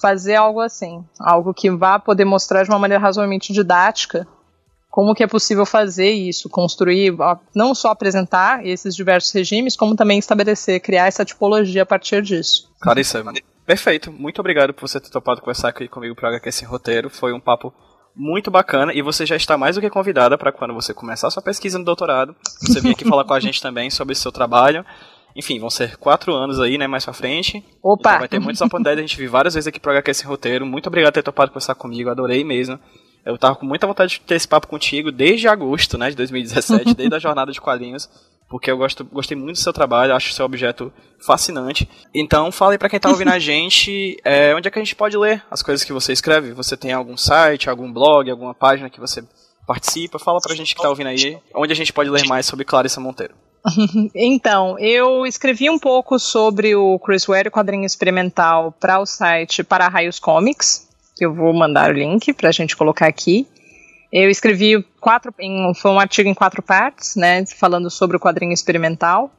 fazer algo assim, algo que vá poder mostrar de uma maneira razoavelmente didática como que é possível fazer isso, construir, não só apresentar esses diversos regimes, como também estabelecer, criar essa tipologia a partir disso. Clarissa, perfeito. Muito obrigado por você ter topado conversar aqui comigo para Sem Roteiro. Foi um papo muito bacana e você já está mais do que convidada para quando você começar a sua pesquisa no doutorado, você vir aqui falar com a gente também sobre o seu trabalho. Enfim, vão ser quatro anos aí, né, mais pra frente. Opa! Então vai ter muitas oportunidades, a gente vir várias vezes aqui pro HQ Sem Roteiro. Muito obrigado por ter topado conversar comigo, adorei mesmo. Eu tava com muita vontade de ter esse papo contigo desde agosto, né, de 2017, desde a jornada de quadrinhos, porque eu gosto, gostei muito do seu trabalho, acho seu objeto fascinante. Então, fala aí pra quem tá ouvindo a gente, é, onde é que a gente pode ler as coisas que você escreve? Você tem algum site, algum blog, alguma página que você participa? Fala pra gente que tá ouvindo aí, onde a gente pode ler mais sobre Clarissa Monteiro. Então, eu escrevi um pouco sobre o Chris Ware quadrinho experimental para o site Para Raios Comics, que eu vou mandar o link para a gente colocar aqui. Eu escrevi quatro, em, foi um artigo em quatro partes, né, falando sobre o quadrinho experimental.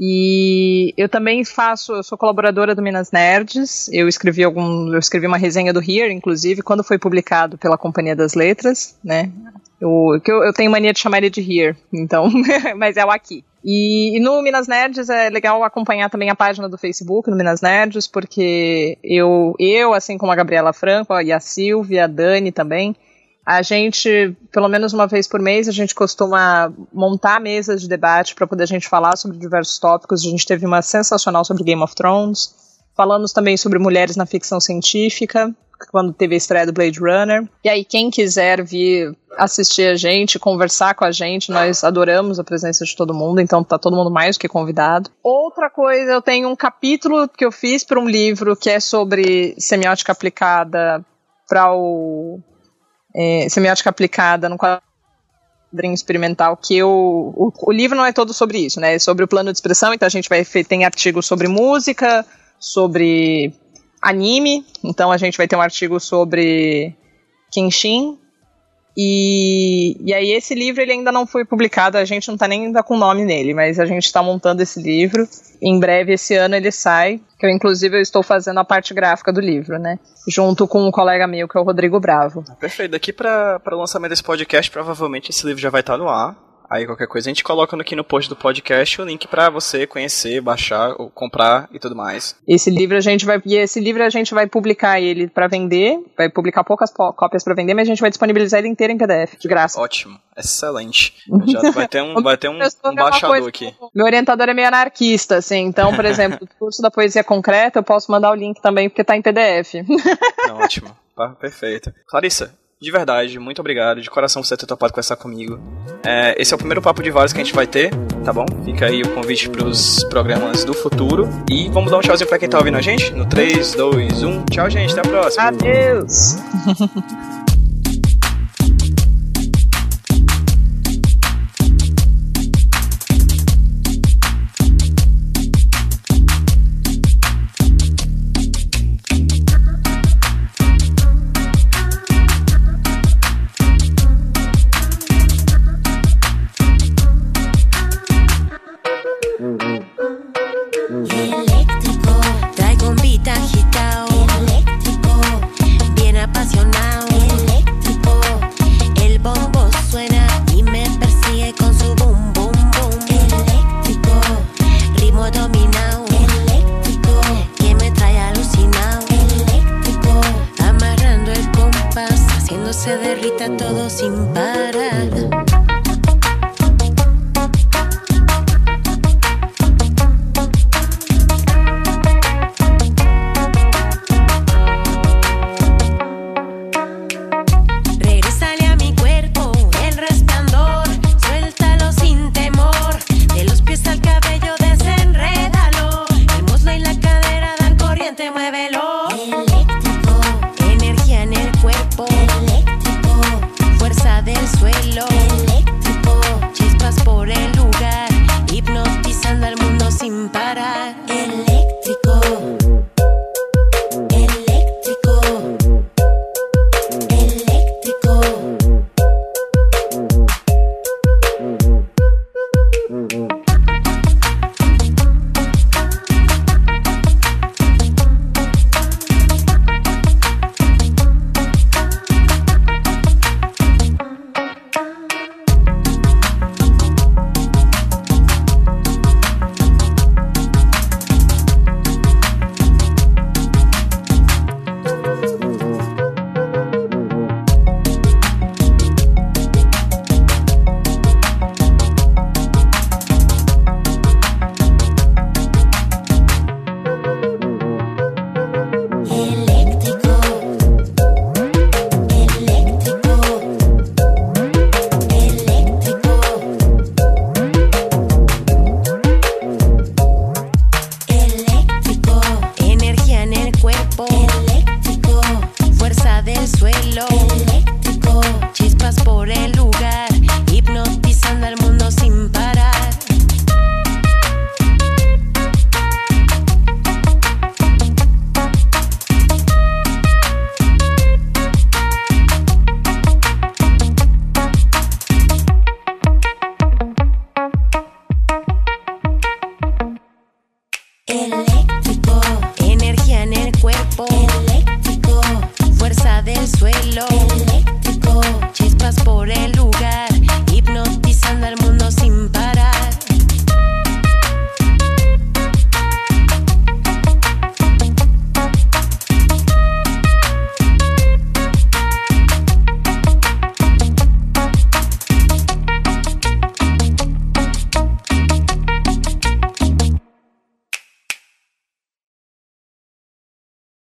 E eu também faço, eu sou colaboradora do Minas Nerds. Eu escrevi algum, eu escrevi uma resenha do Here, inclusive, quando foi publicado pela Companhia das Letras, né? Eu, eu, eu tenho mania de chamar ele de Here, então, mas é o aqui. E, e, no Minas Nerds é legal acompanhar também a página do Facebook no Minas Nerds, porque eu, eu assim como a Gabriela Franco e a Silvia, a Dani também, a gente, pelo menos uma vez por mês, a gente costuma montar mesas de debate para poder a gente falar sobre diversos tópicos. A gente teve uma sensacional sobre Game of Thrones. Falamos também sobre mulheres na ficção científica, quando teve a estreia do Blade Runner. E aí, quem quiser vir assistir a gente, conversar com a gente, nós adoramos a presença de todo mundo, então tá todo mundo mais do que convidado. Outra coisa, eu tenho um capítulo que eu fiz para um livro que é sobre semiótica aplicada para o é, semiótica aplicada no quadrinho experimental que eu, o, o livro não é todo sobre isso, né? É sobre o plano de expressão, então a gente vai tem artigos sobre música, sobre anime, então a gente vai ter um artigo sobre Kenshin. E, e aí esse livro ele ainda não foi publicado, a gente não tá nem ainda com nome nele, mas a gente está montando esse livro. Em breve esse ano ele sai, que eu inclusive eu estou fazendo a parte gráfica do livro, né? Junto com um colega meu que é o Rodrigo Bravo. Perfeito. Daqui para o lançamento desse podcast, provavelmente esse livro já vai estar no ar. Aí qualquer coisa a gente coloca aqui no post do podcast o link para você conhecer, baixar, ou comprar e tudo mais. Esse livro a gente vai e esse livro a gente vai publicar ele para vender, vai publicar poucas cópias para vender, mas a gente vai disponibilizar ele inteiro em PDF, de graça. Ótimo, excelente. Já vai ter um, vai ter um, um baixador aqui. Meu orientador é meio anarquista, assim, então, por exemplo, o curso da poesia concreta, eu posso mandar o link também porque tá em PDF. Ótimo. Perfeito. Clarissa, de verdade, muito obrigado, de coração por você ter topado conversar comigo. É, esse é o primeiro papo de vários que a gente vai ter, tá bom? Fica aí o convite pros programas do futuro. E vamos dar um tchauzinho pra quem tá ouvindo a gente? No 3, 2, 1. Tchau, gente. Até a próxima. Adeus.